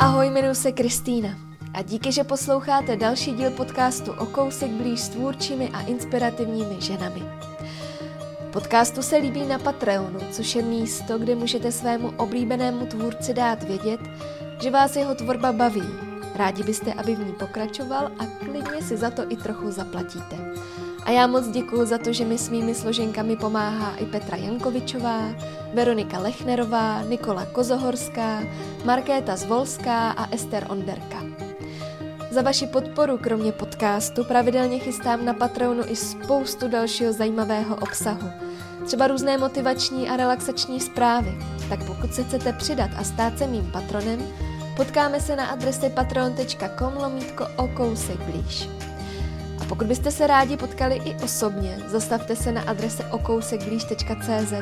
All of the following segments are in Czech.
Ahoj, jmenuji se Kristýna a díky, že posloucháte další díl podcastu o kousek blíž s tvůrčími a inspirativními ženami. Podcastu se líbí na Patreonu, což je místo, kde můžete svému oblíbenému tvůrci dát vědět, že vás jeho tvorba baví. Rádi byste, aby v ní pokračoval a klidně si za to i trochu zaplatíte. A já moc děkuji za to, že mi s mými složenkami pomáhá i Petra Jankovičová, Veronika Lechnerová, Nikola Kozohorská, Markéta Zvolská a Ester Onderka. Za vaši podporu, kromě podcastu, pravidelně chystám na Patreonu i spoustu dalšího zajímavého obsahu. Třeba různé motivační a relaxační zprávy. Tak pokud se chcete přidat a stát se mým patronem, potkáme se na adrese patreon.com lomítko o kousek blíž. Pokud byste se rádi potkali i osobně, zastavte se na adrese okousekblíž.cz,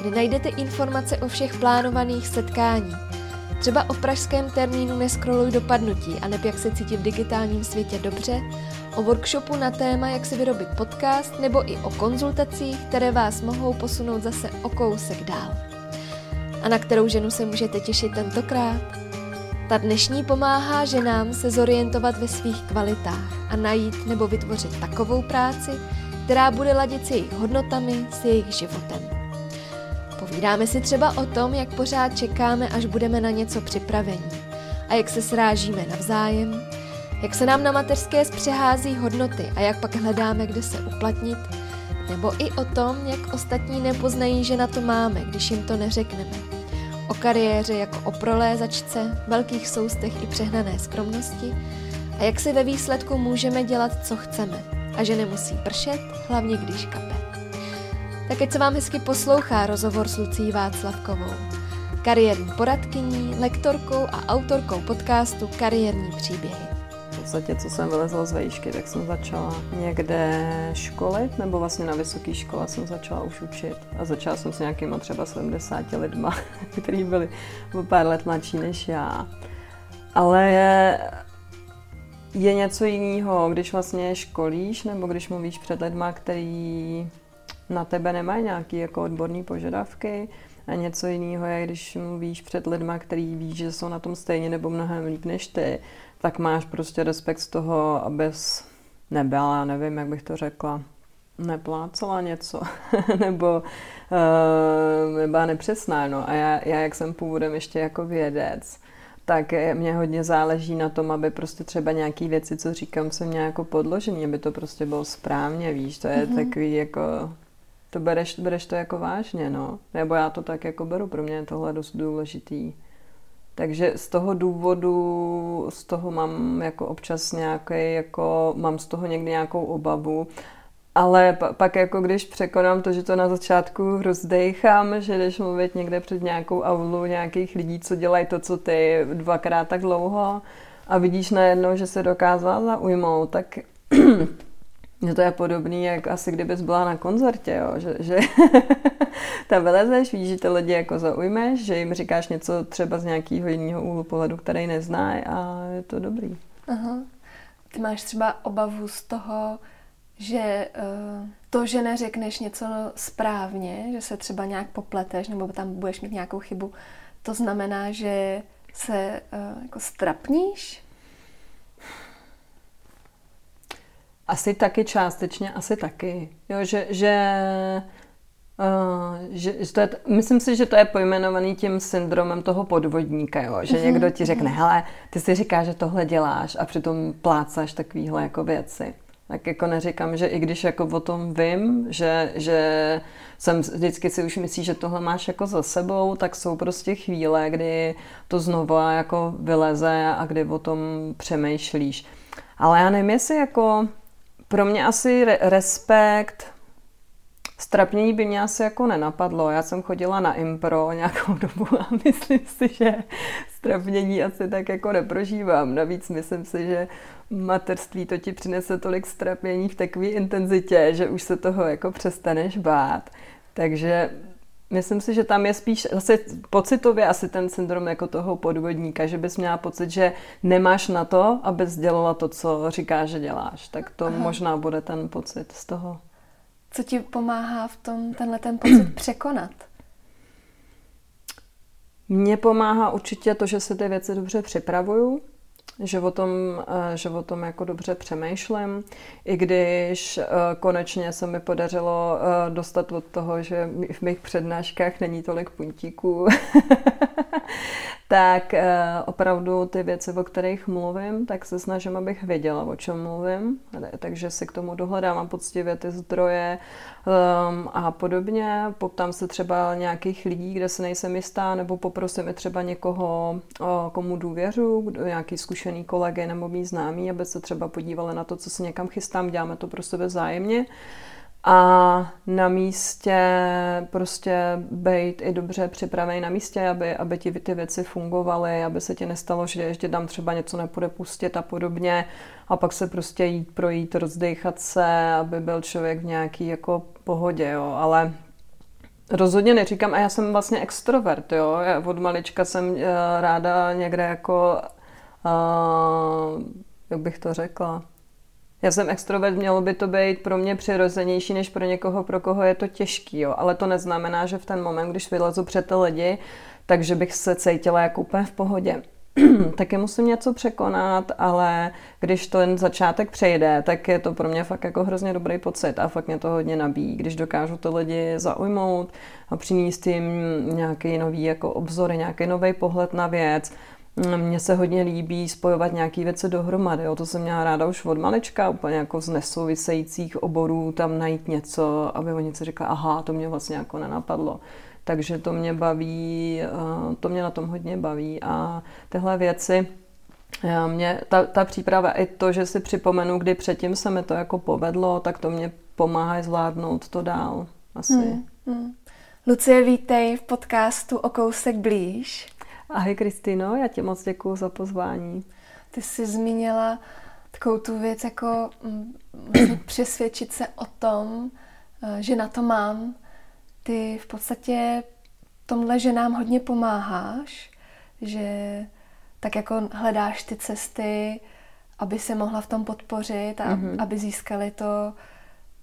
kde najdete informace o všech plánovaných setkání. Třeba o pražském termínu Neskroluj dopadnutí a neb jak se cítit v digitálním světě dobře, o workshopu na téma, jak si vyrobit podcast, nebo i o konzultacích, které vás mohou posunout zase o kousek dál. A na kterou ženu se můžete těšit tentokrát? Ta dnešní pomáhá ženám se zorientovat ve svých kvalitách a najít nebo vytvořit takovou práci, která bude ladit s jejich hodnotami, s jejich životem. Povídáme si třeba o tom, jak pořád čekáme, až budeme na něco připraveni a jak se srážíme navzájem, jak se nám na mateřské zpřehází hodnoty a jak pak hledáme, kde se uplatnit, nebo i o tom, jak ostatní nepoznají, že na to máme, když jim to neřekneme o kariéře jako o prolézačce, velkých soustech i přehnané skromnosti. A jak si ve výsledku můžeme dělat, co chceme. A že nemusí pršet, hlavně když kape. Tak ať se vám hezky poslouchá rozhovor s Lucí Václavkovou, kariérní poradkyní, lektorkou a autorkou podcastu Kariérní příběhy podstatě, co jsem vylezla z vejšky, tak jsem začala někde školit, nebo vlastně na vysoké škole jsem začala už učit. A začala jsem s nějakýma třeba 70 lidma, kteří byli o pár let mladší než já. Ale je, je něco jiného, když vlastně školíš, nebo když mluvíš před lidma, který na tebe nemají nějaké jako odborné požadavky, a něco jiného je, když mluvíš před lidma, který víš, že jsou na tom stejně nebo mnohem líp než ty tak máš prostě respekt z toho, abys nebyla, já nevím, jak bych to řekla, neplácela něco, nebo uh, nebyla nepřesná. No. A já, já, jak jsem původem ještě jako vědec, tak mě hodně záleží na tom, aby prostě třeba nějaký věci, co říkám, jsem měla jako podložený, aby to prostě bylo správně, víš, to je mm-hmm. takový jako, to bereš, bereš to jako vážně, no. Nebo já to tak jako beru, pro mě je tohle dost důležitý. Takže z toho důvodu, z toho mám jako občas nějaký, jako mám z toho někdy nějakou obavu. Ale pak jako když překonám to, že to na začátku rozdejchám, že když mluvit někde před nějakou aulu nějakých lidí, co dělají to, co ty dvakrát tak dlouho a vidíš najednou, že se dokázala zaujmout, tak že to je podobný, jak asi kdybys byla na koncertě, jo? že, že tam vylezeš, víš, že ty lidi jako zaujmeš, že jim říkáš něco třeba z nějakého jiného úhlu pohledu, který nezná a je to dobrý. Aha. Ty máš třeba obavu z toho, že uh, to, že neřekneš něco správně, že se třeba nějak popleteš nebo tam budeš mít nějakou chybu, to znamená, že se uh, jako strapníš? Asi taky částečně, asi taky. Jo, že, že, uh, že, že to je, myslím si, že to je pojmenovaný tím syndromem toho podvodníka, jo? že mm-hmm. někdo ti řekne, hele, ty si říkáš, že tohle děláš a přitom plácáš takovýhle jako věci. Tak jako neříkám, že i když jako o tom vím, že, že jsem vždycky si už myslí, že tohle máš jako za sebou, tak jsou prostě chvíle, kdy to znova jako vyleze a kdy o tom přemýšlíš. Ale já nevím, jestli jako pro mě asi re- respekt, strapnění by mě asi jako nenapadlo. Já jsem chodila na impro nějakou dobu a myslím si, že strapnění asi tak jako neprožívám. Navíc myslím si, že materství to ti přinese tolik strapnění v takové intenzitě, že už se toho jako přestaneš bát. Takže Myslím si, že tam je spíš zase pocitově asi ten syndrom jako toho podvodníka, že bys měla pocit, že nemáš na to, abys dělala to, co říkáš, že děláš. Tak to Aha. možná bude ten pocit z toho. Co ti pomáhá v tom tenhle ten pocit překonat? Mně pomáhá určitě to, že se ty věci dobře připravuju, že o tom, eh, že o tom jako dobře přemýšlím, i když eh, konečně se mi podařilo eh, dostat od toho, že v mých přednáškách není tolik puntíků, tak opravdu ty věci, o kterých mluvím, tak se snažím, abych věděla, o čem mluvím, takže si k tomu dohledávám poctivě ty zdroje um, a podobně. Poptám se třeba nějakých lidí, kde se nejsem jistá, nebo poprosím i třeba někoho, komu důvěřu, nějaký zkušený kolegy nebo mý známí, aby se třeba podívali na to, co se někam chystám, děláme to pro sebe vzájemně. A na místě prostě být i dobře připravený na místě, aby, aby ti ty věci fungovaly, aby se ti nestalo, že ještě tam třeba něco nepůjde pustit a podobně a pak se prostě jít, projít, rozdechat se, aby byl člověk v nějaký jako pohodě, jo. Ale Rozhodně neříkám, a já jsem vlastně extrovert, jo. Já od malička jsem eh, ráda někde jako uh, jak bych to řekla, já jsem extrovert, mělo by to být pro mě přirozenější než pro někoho, pro koho je to těžký, jo. ale to neznamená, že v ten moment, když vylezu před ty lidi, takže bych se cítila jako úplně v pohodě. taky musím něco překonat, ale když to ten začátek přejde, tak je to pro mě fakt jako hrozně dobrý pocit a fakt mě to hodně nabíjí, když dokážu ty lidi zaujmout a přinést jim nějaký nový jako obzory, nějaký nový pohled na věc mně se hodně líbí spojovat nějaké věci dohromady. Jo. To jsem měla ráda už od malečka, úplně jako z nesouvisejících oborů tam najít něco, aby oni si řekli, aha, to mě vlastně jako nenapadlo. Takže to mě baví, eh, to mě na tom hodně baví a tyhle věci, eh, mě, ta, ta příprava i to, že si připomenu, kdy předtím se mi to jako povedlo, tak to mě pomáhá zvládnout to dál asi. Hmm, hmm. Lucie, vítej v podcastu O kousek blíž. Ahoj Kristýno, já ti moc děkuji za pozvání. Ty jsi zmínila takovou tu věc, jako mm, vlastně přesvědčit se o tom, eh, že na to mám. Ty v podstatě tomhle, že nám hodně pomáháš, že tak jako hledáš ty cesty, aby se mohla v tom podpořit a mm-hmm. aby získali to,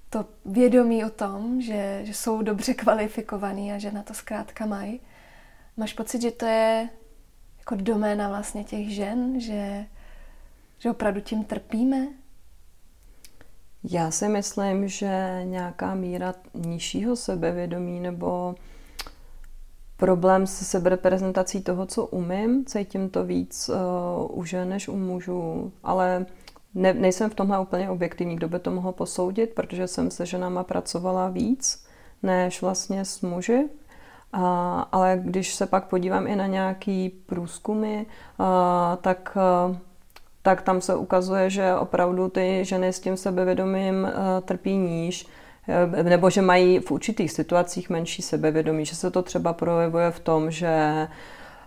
to vědomí o tom, že, že jsou dobře kvalifikovaní a že na to zkrátka mají. Máš pocit, že to je jako doména vlastně těch žen, že, že opravdu tím trpíme? Já si myslím, že nějaká míra nižšího sebevědomí nebo problém se sebereprezentací toho, co umím, cítím to víc uh, u žen než u mužů, ale ne, nejsem v tomhle úplně objektivní, kdo by to mohl posoudit, protože jsem se ženama pracovala víc než vlastně s muži. A, ale když se pak podívám i na nějaký průzkumy, a, tak, a, tak tam se ukazuje, že opravdu ty ženy s tím sebevědomím a, trpí níž, e, nebo že mají v určitých situacích menší sebevědomí, že se to třeba projevuje v tom, že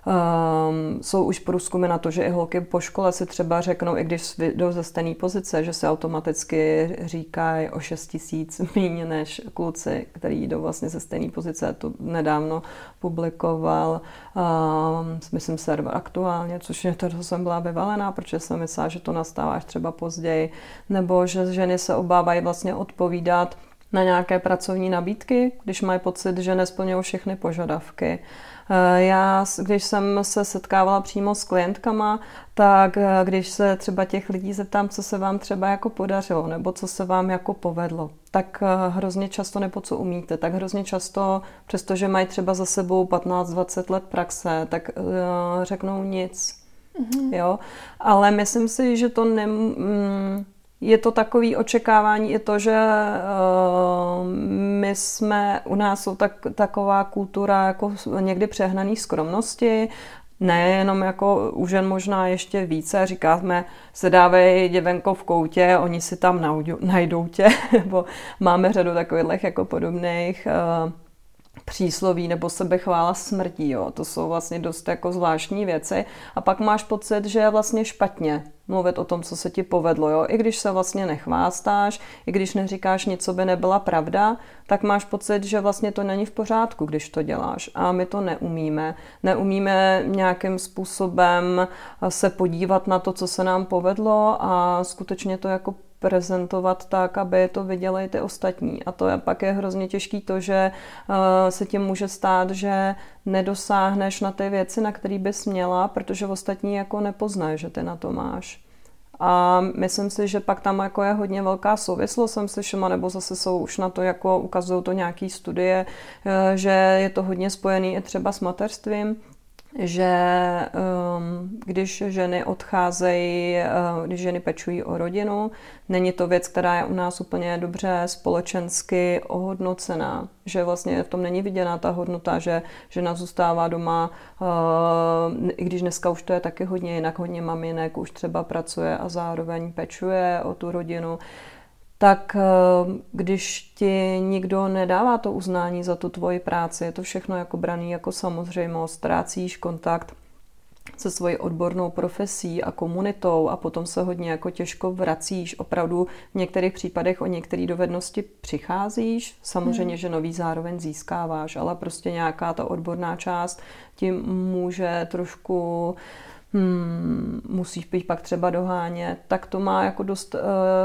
Um, jsou už průzkumy na to, že i holky po škole si třeba řeknou, i když jdou ze stejné pozice, že se automaticky říkají o 6 tisíc méně než kluci, který jdou vlastně ze stejné pozice. To nedávno publikoval, um, myslím, server aktuálně, což je to, jsem byla vyvalená, protože jsem myslela, že to nastává až třeba později, nebo že ženy se obávají vlastně odpovídat na nějaké pracovní nabídky, když mají pocit, že nesplňují všechny požadavky. Já, když jsem se setkávala přímo s klientkama, tak eh, když se třeba těch lidí zeptám, co se vám třeba jako podařilo, nebo co se vám jako povedlo, tak eh, hrozně často nebo co umíte, tak hrozně často, přestože mají třeba za sebou 15-20 let praxe, tak řeknou nic. Mm-hmm. Jo? Ale myslím si, že to ne, mm, je to takový očekávání i to, že uh, my jsme, u nás jsou tak, taková kultura jako někdy přehnaný skromnosti, nejenom jako u žen možná ještě více, říkáme, se dávej děvenko v koutě, oni si tam najdou tě, nebo máme řadu takových jako podobných uh, přísloví nebo sebechvála smrtí. Jo. To jsou vlastně dost jako zvláštní věci. A pak máš pocit, že je vlastně špatně mluvit o tom, co se ti povedlo. Jo. I když se vlastně nechvástáš, i když neříkáš nic, co by nebyla pravda, tak máš pocit, že vlastně to není v pořádku, když to děláš. A my to neumíme. Neumíme nějakým způsobem se podívat na to, co se nám povedlo a skutečně to jako prezentovat tak, aby to viděli ty ostatní. A to je pak je hrozně těžký to, že uh, se tím může stát, že nedosáhneš na ty věci, na které bys měla, protože ostatní jako nepoznají, že ty na to máš. A myslím si, že pak tam jako je hodně velká souvislost, jsem slyšela, nebo zase jsou už na to, jako ukazují to nějaký studie, eh, že je to hodně spojený i třeba s mateřstvím, že um, když ženy odcházejí, uh, když ženy pečují o rodinu, není to věc, která je u nás úplně dobře společensky ohodnocená, že vlastně v tom není viděná ta hodnota, že žena zůstává doma, uh, i když dneska už to je taky hodně jinak, hodně maminek už třeba pracuje a zároveň pečuje o tu rodinu, tak eh, když ti nikdo nedává to uznání za tu tvoji práci, je to všechno jako braný jako samozřejmost, ztrácíš kontakt se svojí odbornou profesí a komunitou a potom se hodně jako těžko vracíš. Opravdu v některých případech o některé dovednosti přicházíš, samozřejmě, hmm. že nový zároveň získáváš, ale prostě nějaká ta odborná část ti může trošku uh, hmm, musíš být pak třeba dohánět, tak to má jako dost, eh,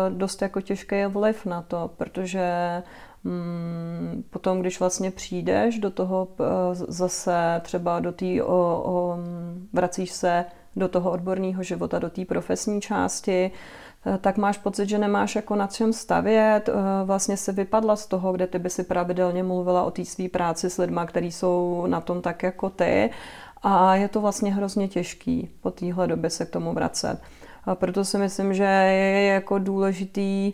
dost jako těžký vliv na to, protože hmm, potom, když vlastně přijdeš do toho eh, zase třeba do té, vracíš se do toho odborného života, do té profesní části, eh, tak máš pocit, že nemáš jako na čem stavět, vlastně se vypadla z toho, kde ty by si pravidelně mluvila o té své práci s lidma, kteří jsou na tom tak jako ty a je to vlastně hrozně těžký po téhle době se k tomu vracet. A proto si myslím, že je jako důležitý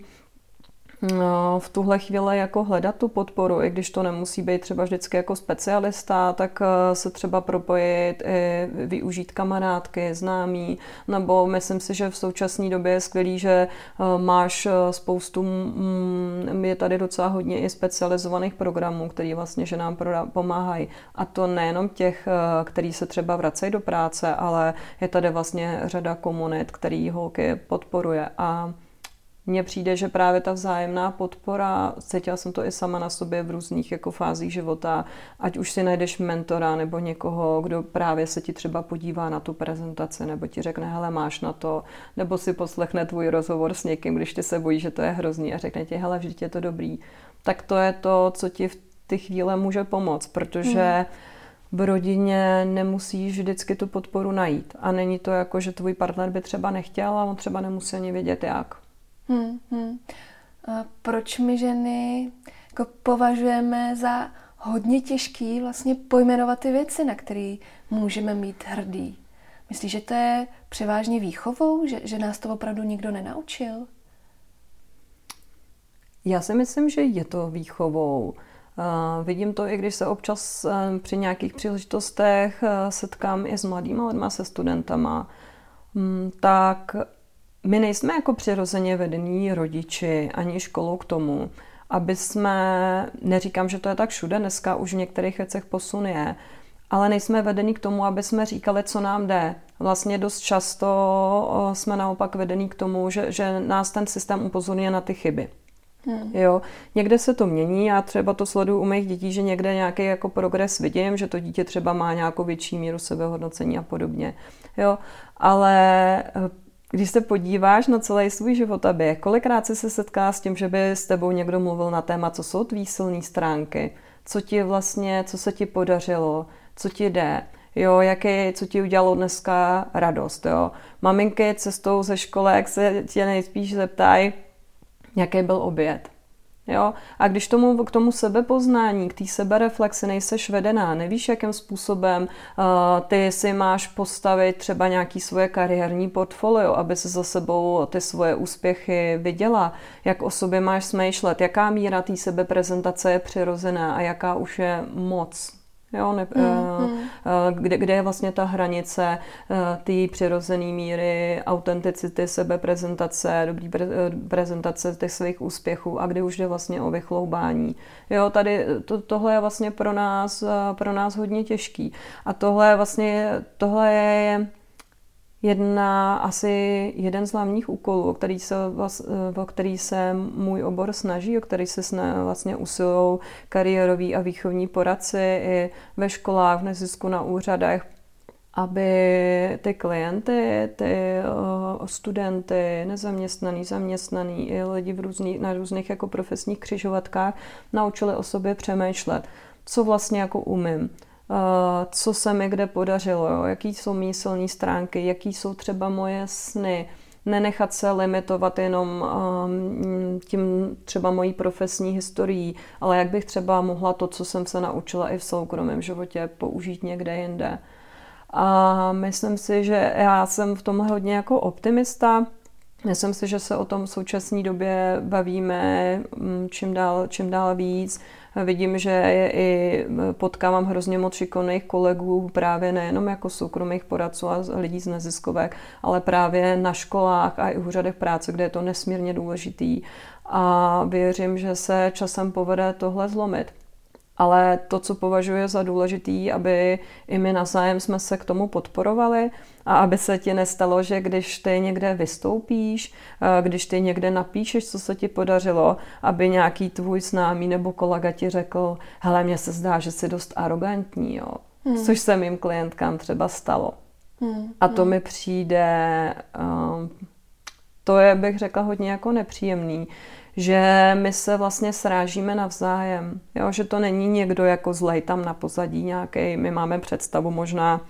v tuhle chvíli jako hledat tu podporu, i když to nemusí být třeba vždycky jako specialista, tak eh, se třeba propojit i využít kamarádky, známí, nebo myslím si, že v současné době je skvělý, že eh, máš eh, spoustu, mm, je tady docela hodně i specializovaných programů, který vlastně, že nám pomáhají. A to nejenom těch, který se třeba vracejí do práce, ale je tady vlastně řada komunit, který holky podporuje a mně přijde, že právě ta vzájemná podpora, cítila jsem to i sama na sobě v různých jako fázích života, ať už si najdeš mentora nebo někoho, kdo právě se ti třeba podívá na tu prezentaci, nebo ti řekne, hele, máš na to, nebo si poslechne tvůj rozhovor s někým, když ty se bojíš, že to je hrozný a řekne ti, hele, vždyť je to dobrý. Tak to je to, co ti v ty chvíle může pomoct, protože hmm v rodině nemusíš vždycky tu podporu najít. A není to jako, že tvůj partner by třeba nechtěl a on třeba nemusí ani vědět jak. Hmm, hmm. A proč my ženy jako považujeme za hodně těžký vlastně pojmenovat ty věci, na které můžeme mít hrdý? Myslíš, že to je převážně výchovou, že, že nás to opravdu nikdo nenaučil? Já si myslím, že je to výchovou. Uh, vidím to, i když se občas uh, při nějakých příležitostech uh, setkám i s mladými lidmi, se studentama, um, tak my nejsme jako přirozeně vedení rodiči ani školou k tomu, aby jsme, neříkám, že to je tak všude, dneska už v některých věcech posun je, ale nejsme vedení k tomu, aby jsme říkali, co nám jde. Vlastně dost často jsme naopak vedení k tomu, že, že nás ten systém upozorňuje na ty chyby. Hmm. Jo, někde se to mění, já třeba to sleduju u mých dětí, že někde nějaký jako progres vidím, že to dítě třeba má nějakou větší míru sebehodnocení a podobně. Jo, ale když se podíváš na celý svůj život a běh, kolikrát jsi se setká s tím, že by s tebou někdo mluvil na téma, co jsou tvý silné stránky, co ti vlastně, co se ti podařilo, co ti jde, jo, jaký, co ti udělalo dneska radost, jo. Maminky cestou ze školek se tě nejspíš zeptají, jaký byl oběd, Jo? A když tomu, k tomu sebepoznání, k té sebereflexi nejseš vedená, nevíš, jakým způsobem uh, ty si máš postavit třeba nějaký svoje kariérní portfolio, aby se za sebou ty svoje úspěchy viděla, jak o sobě máš smýšlet, jaká míra té sebeprezentace je přirozená a jaká už je moc. Jo, ne, mm-hmm. kde, kde je vlastně ta hranice té přirozené míry, autenticity, sebeprezentace, dobrý pre, prezentace těch svých úspěchů a kdy už jde vlastně o vychloubání. Jo, tady to, tohle je vlastně pro nás, pro nás hodně těžký. A tohle je vlastně, tohle je jedna, asi jeden z hlavních úkolů, o který se, o který se můj obor snaží, o který se sna, vlastně usilují kariéroví a výchovní poradci i ve školách, v nezisku na úřadech, aby ty klienty, ty studenty, nezaměstnaný, zaměstnaný i lidi v různý, na různých jako profesních křižovatkách naučili o sobě přemýšlet, co vlastně jako umím, co se mi kde podařilo, jo, jaký jsou mý silné stránky, jaký jsou třeba moje sny, nenechat se limitovat jenom um, tím třeba mojí profesní historií, ale jak bych třeba mohla to, co jsem se naučila i v soukromém životě, použít někde jinde. A myslím si, že já jsem v tomhle hodně jako optimista. Myslím si, že se o tom v současné době bavíme mm, čím dál, čím dál víc. Vidím, že je i potkávám hrozně moc šikovných kolegů, právě nejenom jako soukromých poradců a lidí z neziskovek, ale právě na školách a i úřadech práce, kde je to nesmírně důležitý. A věřím, že se časem povede tohle zlomit ale to, co považuje za důležitý, aby i my navzájem jsme se k tomu podporovali a aby se ti nestalo, že když ty někde vystoupíš, eh, když ty někde napíšeš, co se ti podařilo, aby nějaký tvůj známý nebo kolega ti řekl, hele, mně se zdá, že jsi dost arrogantní, jo. Hmm. Což se mým klientkám třeba stalo. Hmm. A to hmm. mi přijde, um, to je, bych řekla, hodně jako nepříjemný, že my se vlastně srážíme navzájem. Jo? Že to není někdo jako zlej tam na pozadí nějaký. My máme představu možná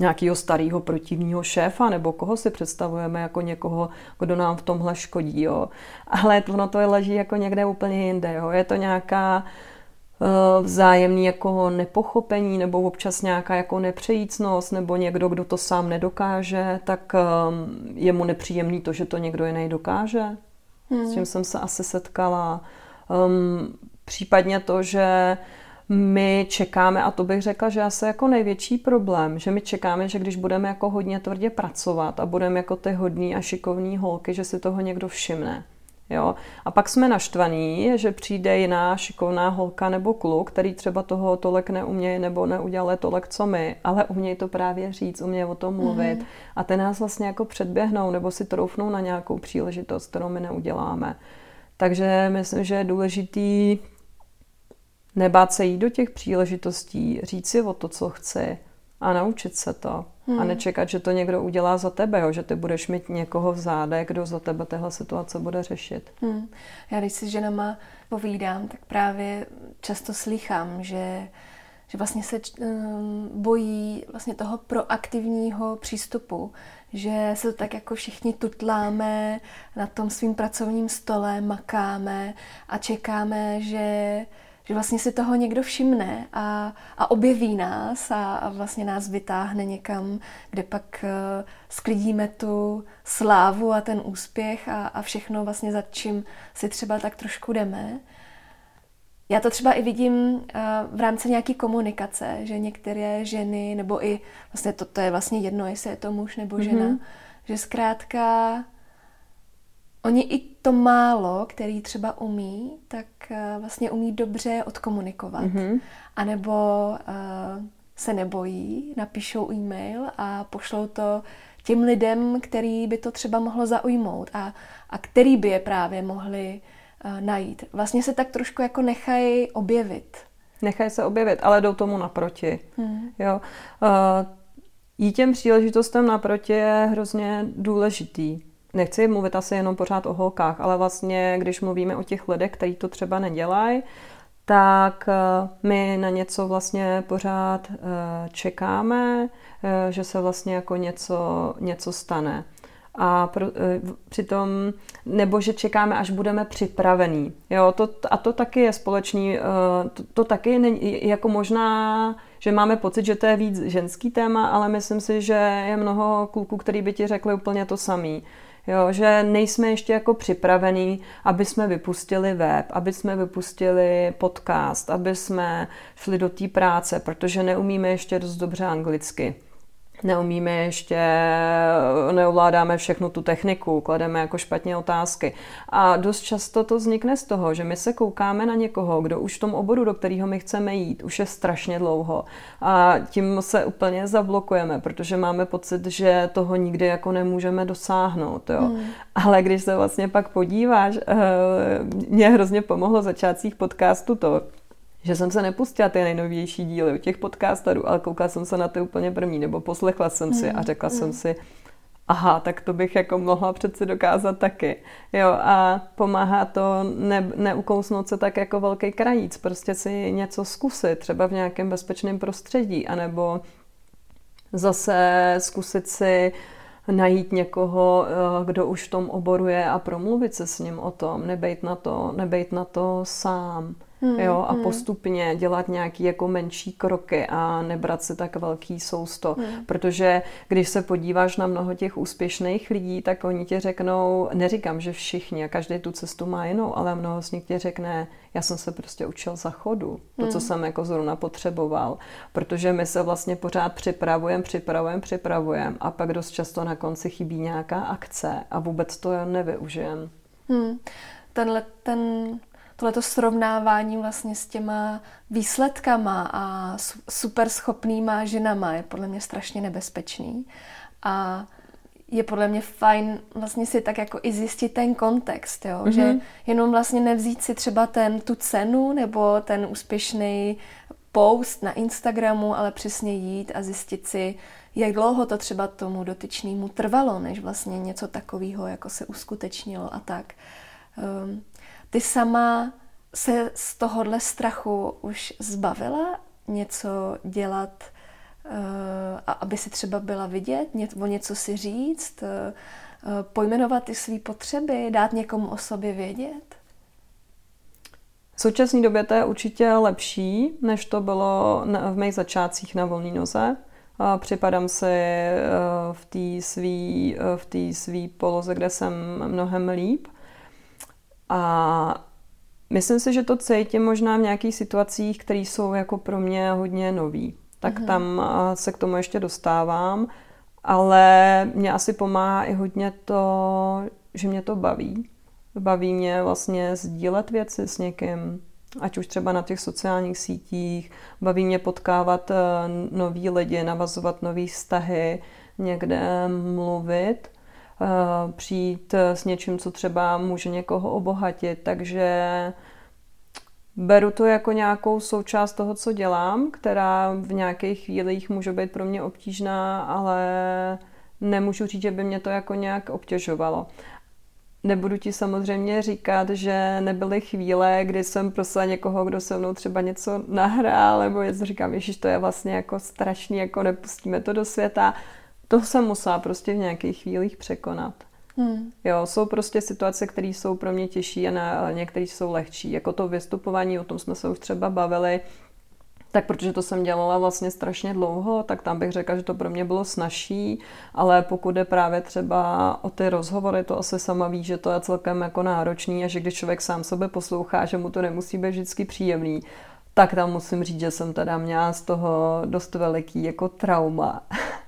nějakého starého protivního šéfa, nebo koho si představujeme jako někoho, kdo nám v tomhle škodí. Jo? Ale ono to leží jako někde úplně jinde. Jo? Je to nějaká uh, vzájemný jako nepochopení nebo občas nějaká jako nepřejícnost nebo někdo, kdo to sám nedokáže, tak um, je mu nepříjemný to, že to někdo jiný dokáže hmm. s čím jsem se asi setkala. Um, případně to, že my čekáme, a to bych řekla, že asi jako největší problém, že my čekáme, že když budeme jako hodně tvrdě pracovat a budeme jako ty hodný a šikovní holky, že si toho někdo všimne. Jo? A pak jsme naštvaní, že přijde jiná šikovná holka nebo kluk, který třeba toho tolek neumějí nebo neudělali tolek, co my, ale umějí to právě říct, umějí o tom mluvit. Mm. A ty nás vlastně jako předběhnou nebo si troufnou na nějakou příležitost, kterou my neuděláme. Takže myslím, že je důležitý nebát se jít do těch příležitostí, říct si o to, co chci a naučit se to. Hmm. A nečekat, že to někdo udělá za tebe, jo? že ty budeš mít někoho v zádech, kdo za tebe téhle situace bude řešit. Hmm. Já když si s ženama povídám, tak právě často slychám, že, že vlastně se um, bojí vlastně toho proaktivního přístupu, že se tak jako všichni tutláme na tom svým pracovním stole, makáme a čekáme, že že vlastně si toho někdo všimne a, a objeví nás a, a vlastně nás vytáhne někam, kde pak uh, sklidíme tu slávu a ten úspěch a, a všechno vlastně za čím si třeba tak trošku jdeme. Já to třeba i vidím uh, v rámci nějaké komunikace, že některé ženy, nebo i vlastně to, to je vlastně jedno, jestli je to muž nebo žena, mm-hmm. že zkrátka Oni i to málo, který třeba umí, tak uh, vlastně umí dobře odkomunikovat. Mm-hmm. A nebo uh, se nebojí, napíšou e-mail a pošlou to těm lidem, který by to třeba mohlo zaujmout a, a který by je právě mohli uh, najít. Vlastně se tak trošku jako nechají objevit. Nechají se objevit, ale jdou tomu naproti. Hmm. Jo. Uh, jít těm příležitostem naproti je hrozně důležitý nechci mluvit asi jenom pořád o holkách, ale vlastně, když mluvíme o těch lidech, kteří to třeba nedělají, tak eh, my na něco vlastně pořád eh, čekáme, eh, že se vlastně jako něco, něco stane. A pro, přitom, nebo že čekáme, až budeme připravení. Jo, to, a to taky je společný, to, to taky není, jako možná, že máme pocit, že to je víc ženský téma, ale myslím si, že je mnoho kluků, který by ti řekli úplně to samý Jo, že nejsme ještě jako připravení, aby jsme vypustili web, aby jsme vypustili podcast, aby jsme šli do té práce, protože neumíme ještě dost dobře anglicky neumíme ještě, neovládáme všechnu tu techniku, klademe jako špatně otázky. A dost často to vznikne z toho, že my se koukáme na někoho, kdo už v tom oboru, do kterého my chceme jít, už je strašně dlouho. A tím se úplně zablokujeme, protože máme pocit, že toho nikdy jako nemůžeme dosáhnout. Jo. Hmm. Ale když se vlastně pak podíváš, eh, mě hrozně pomohlo začátcích podcastu to, že jsem se nepustila ty nejnovější díly u těch podcasterů, ale koukala jsem se na ty úplně první, nebo poslechla jsem si a řekla jsem si, aha, tak to bych jako mohla přeci dokázat taky. Jo, a pomáhá to ne, neukousnout se tak jako velký krajíc, prostě si něco zkusit, třeba v nějakém bezpečném prostředí, anebo zase zkusit si najít někoho, eh, kdo už v tom oboru je a promluvit se s ním o tom, nebejt na to, nebejt na to sám. Hmm, jo, a hmm. postupně dělat nějaký jako menší kroky a nebrat se tak velký sousto. Hmm. Protože když se podíváš na mnoho těch úspěšných lidí, tak oni ti řeknou, neříkám, že všichni a každý tu cestu má jinou, ale mnoho z nich ti řekne, já jsem se prostě učil za chodu, to, hmm. co jsem jako zrovna potřeboval. Protože my se vlastně pořád připravujeme, připravujeme, připravujeme a pak dost často na konci chybí nějaká akce a vůbec to nevyužijeme. Hmm. Tenhle ten tohleto srovnávání vlastně s těma výsledkama a super schopnýma ženama je podle mě strašně nebezpečný. A je podle mě fajn vlastně si tak jako i zjistit ten kontext, jo? Mm-hmm. že jenom vlastně nevzít si třeba ten, tu cenu nebo ten úspěšný post na Instagramu, ale přesně jít a zjistit si, jak dlouho to třeba tomu dotyčnému trvalo, než vlastně něco takového jako se uskutečnilo a tak. Um, ty sama se z tohohle strachu už zbavila něco dělat, uh, aby si třeba byla vidět, o něco si říct, uh, pojmenovat ty své potřeby, dát někomu o sobě vědět? V současné době to je určitě lepší, než to bylo v mých začátcích na volné noze. Připadám si eh, v té svý, v poloze, kde jsem mnohem líp. A myslím si, že to cítím možná v nějakých situacích, které jsou jako pro mě hodně nový. Tak mm-hmm. tam se k tomu ještě dostávám, ale mě asi pomáhá i hodně to, že mě to baví. Baví mě vlastně sdílet věci s někým, ať už třeba na těch sociálních sítích. Baví mě potkávat nový lidi, navazovat nové vztahy, někde mluvit. Eh, přijít s něčím, co třeba může někoho obohatit. Takže beru to jako nějakou součást toho, co dělám, která v nějakých chvílích může být pro mě obtížná, ale nemůžu říct, že by mě to jako nějak obtěžovalo. Nebudu ti samozřejmě říkat, že nebyly chvíle, kdy jsem prosila někoho, kdo se mnou třeba něco nahrál, nebo něco říkám, ježiš, to je vlastně jako strašný, jako nepustíme to do světa to jsem musela prostě v nějakých chvílích překonat. Hmm. Jo, jsou prostě situace, které jsou pro mě těžší a na, některé jsou lehčí. Jako to vystupování, o tom jsme se už třeba bavili, tak protože to jsem dělala vlastně strašně dlouho, tak tam bych řekla, že to pro mě bylo snažší, ale pokud je právě třeba o ty rozhovory, to asi sama ví, že to je celkem jako náročný a že když člověk sám sebe poslouchá, že mu to nemusí být vždycky příjemný, tak tam musím říct, že jsem teda měla z toho dost veliký jako trauma.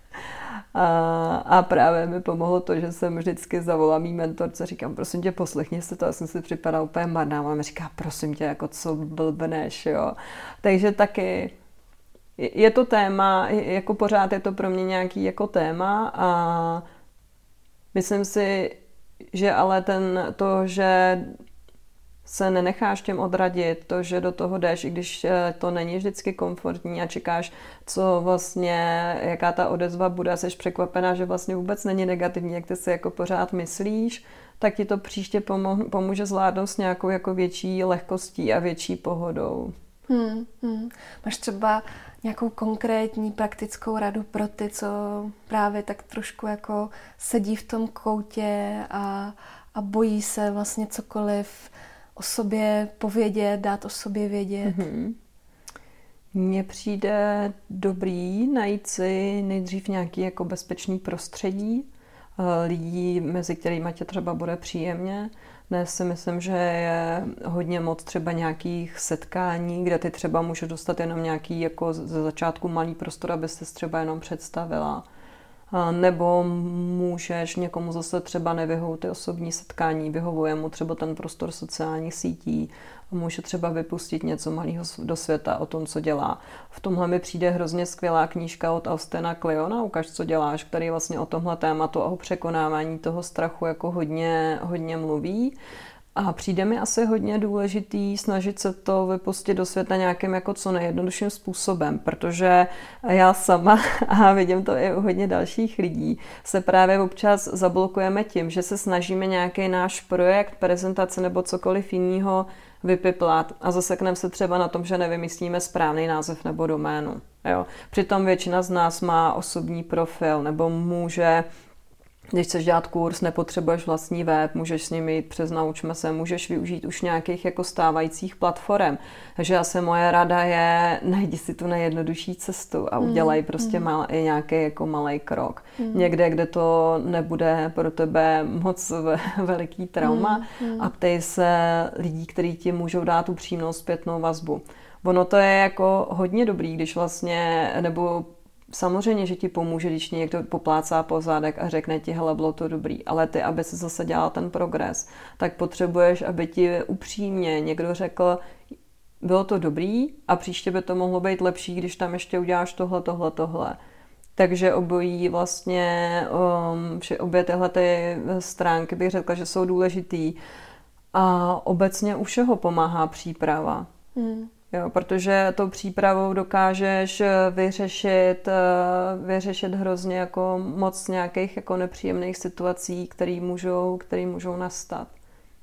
A, a právě mi pomohlo to, že jsem vždycky zavolala mý mentorce, říkám, prosím tě, poslechni se to, já jsem si připadala úplně marná, a mi říká, prosím tě, jako co blbneš, jo. Takže taky je to téma, jako pořád je to pro mě nějaký jako téma a myslím si, že ale ten, to, že se nenecháš těm odradit, to, že do toho jdeš, i když eh, to není vždycky komfortní a čekáš, co vlastně, jaká ta odezva bude, jsi překvapená, že vlastně vůbec není negativní, jak ty si jako pořád myslíš, tak ti to příště pomůže zvládnout s nějakou jako větší lehkostí a větší pohodou. Hmm, hmm. Máš třeba nějakou konkrétní praktickou radu pro ty, co právě tak trošku jako sedí v tom koutě a, a bojí se vlastně cokoliv o sobě povědět, dát o sobě vědět. Mm-hmm. Mně přijde dobrý najít si nejdřív nějaký jako bezpečný prostředí eh, lidí, mezi kterými tě třeba bude příjemně. Dnes si myslím, že je hodně moc třeba nějakých setkání, kde ty třeba můžeš dostat jenom nějaký jako ze začátku malý prostor, aby se třeba jenom představila nebo můžeš někomu zase třeba nevyhovout ty osobní setkání, vyhovuje mu třeba ten prostor sociálních sítí, může třeba vypustit něco malého do světa o tom, co dělá. V tomhle mi přijde hrozně skvělá knížka od Austena Kleona, Ukaž, co děláš, který vlastně o tomhle tématu a o překonávání toho strachu jako hodně, hodně mluví. A přijde mi asi hodně důležitý snažit se to vypustit do světa nějakým jako co nejjednodušším způsobem, protože já sama, a vidím to i u hodně dalších lidí, se právě občas zablokujeme tím, že se snažíme nějaký náš projekt, prezentace nebo cokoliv jiného vypiplat a zasekneme se třeba na tom, že nevymyslíme správný název nebo doménu. Jo. Přitom většina z nás má osobní profil nebo může když chceš dělat kurz, nepotřebuješ vlastní web, můžeš s nimi jít přes Naučme se, můžeš využít už nějakých jako stávajících platform. Takže asi moje rada je, najdi si tu nejjednodušší cestu a hmm, udělej prostě mm. mal, i nějaký jako malý krok. Mm. Někde, kde to nebude pro tebe moc veliký trauma mm. a ptej se lidí, kteří ti můžou dát upřímnou zpětnou vazbu. Ono to je jako hodně dobrý, když vlastně, nebo samozřejmě, že ti pomůže, když někdo poplácá po zádech a řekne ti, hele, bylo to dobrý, ale ty, aby se zase dělal ten progres, tak potřebuješ, aby ti upřímně někdo řekl, bylo to dobrý a příště by to mohlo být lepší, když tam ještě uděláš tohle, tohle, tohle. Takže obojí vlastně, um, vše, obě tyhle ty stránky bych řekla, že jsou důležitý. A obecně u všeho pomáhá příprava. Hmm. Jo, protože tou přípravou dokážeš eh, vyřešit, eh, vyřešit hrozně jako moc nějakých jako nepříjemných situací, které můžou, který můžou nastat.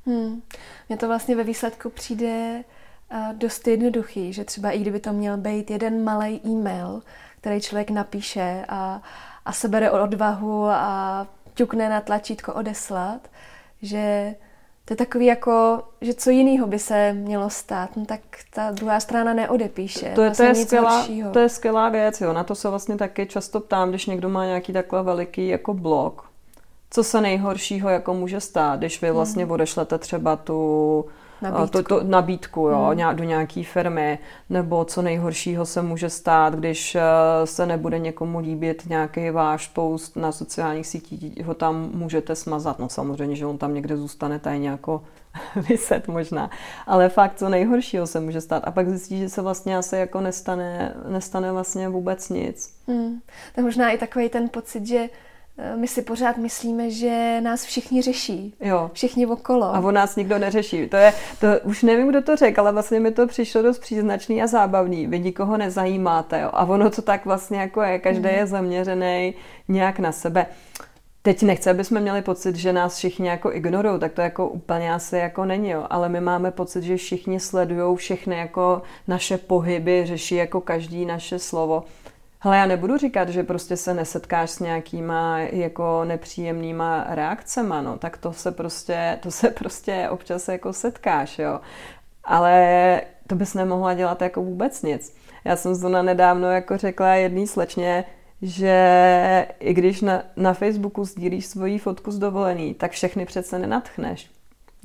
Hmm. Mně to vlastně ve výsledku přijde eh, dost jednoduchý, že třeba i kdyby to měl být jeden malý e-mail, který člověk napíše a, a sebere odvahu a ťukne na tlačítko odeslat, že to je takový jako, že co jiného by se mělo stát, no tak ta druhá strana neodepíše. To je, to je, skvělá, to je skvělá věc, jo. Na to se vlastně taky často ptám, když někdo má nějaký takhle veliký jako blok. Co se nejhoršího jako může stát, když vy vlastně hmm. odešlete třeba tu nabídku, to, to, nabídku jo, hmm. do nějaké firmy, nebo co nejhoršího se může stát, když eh, se nebude někomu líbit nějaký váš post na sociálních sítích, ho tam můžete smazat. No samozřejmě, že on tam někde zůstane tajně jako vyset možná. Ale fakt, co nejhoršího se může stát. A pak zjistí, že se vlastně asi jako nestane, nestane vlastně vůbec nic. Hmm. To je možná i takový ten pocit, že my si pořád myslíme, že nás všichni řeší. Jo. Všichni okolo. A o nás nikdo neřeší. To je, to už nevím, kdo to řekl, ale vlastně mi to přišlo dost příznačný a zábavný. Vy nikoho nezajímáte. Jo. A ono to tak vlastně jako je. Každý mm. je zaměřený nějak na sebe. Teď nechce, aby jsme měli pocit, že nás všichni jako ignorují, tak to jako úplně asi jako není, jo. ale my máme pocit, že všichni sledují všechny jako naše pohyby, řeší jako každý naše slovo. Hele, já nebudu říkat, že prostě se nesetkáš s nějakýma jako nepříjemnýma reakcemi, no, tak to se prostě, to se prostě občas jako setkáš, jo. Ale to bys nemohla dělat jako vůbec nic. Já jsem zrovna nedávno jako řekla jedný slečně, že i když na, na Facebooku sdílíš svoji fotku z dovolený, tak všechny přece nenatchneš.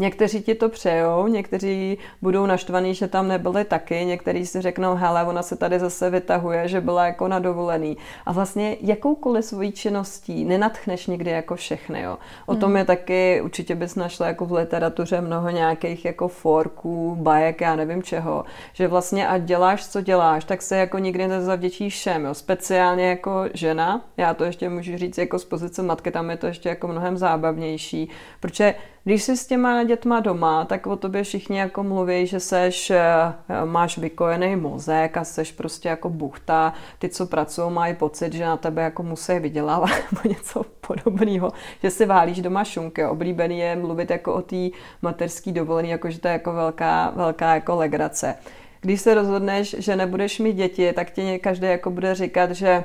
Někteří ti to přejou, někteří budou naštvaní, že tam nebyli taky, někteří si řeknou, hele, ona se tady zase vytahuje, že byla jako na dovolený. A vlastně jakoukoliv svojí činností nenatchneš nikdy jako všechny. Jo. O tom hmm. je taky, určitě bys našla jako v literatuře mnoho nějakých jako forků, bajek, já nevím čeho, že vlastně a děláš, co děláš, tak se jako nikdy nezavděčíš všem. Jo. Speciálně jako žena, já to ještě můžu říct jako z pozice matky, tam je to ještě jako mnohem zábavnější, protože když jsi s těma dětma doma, tak o tobě všichni jako mluví, že seš, eh, máš vykojený mozek a seš prostě jako buchta. Ty, co pracují, mají pocit, že na tebe jako musí vydělávat nebo něco podobného, že si válíš doma šunky. Oblíbený je mluvit jako o té mateřské dovolené, jako že to je jako velká, velká jako legrace. Když se rozhodneš, že nebudeš mít děti, tak ti každý jako bude říkat, že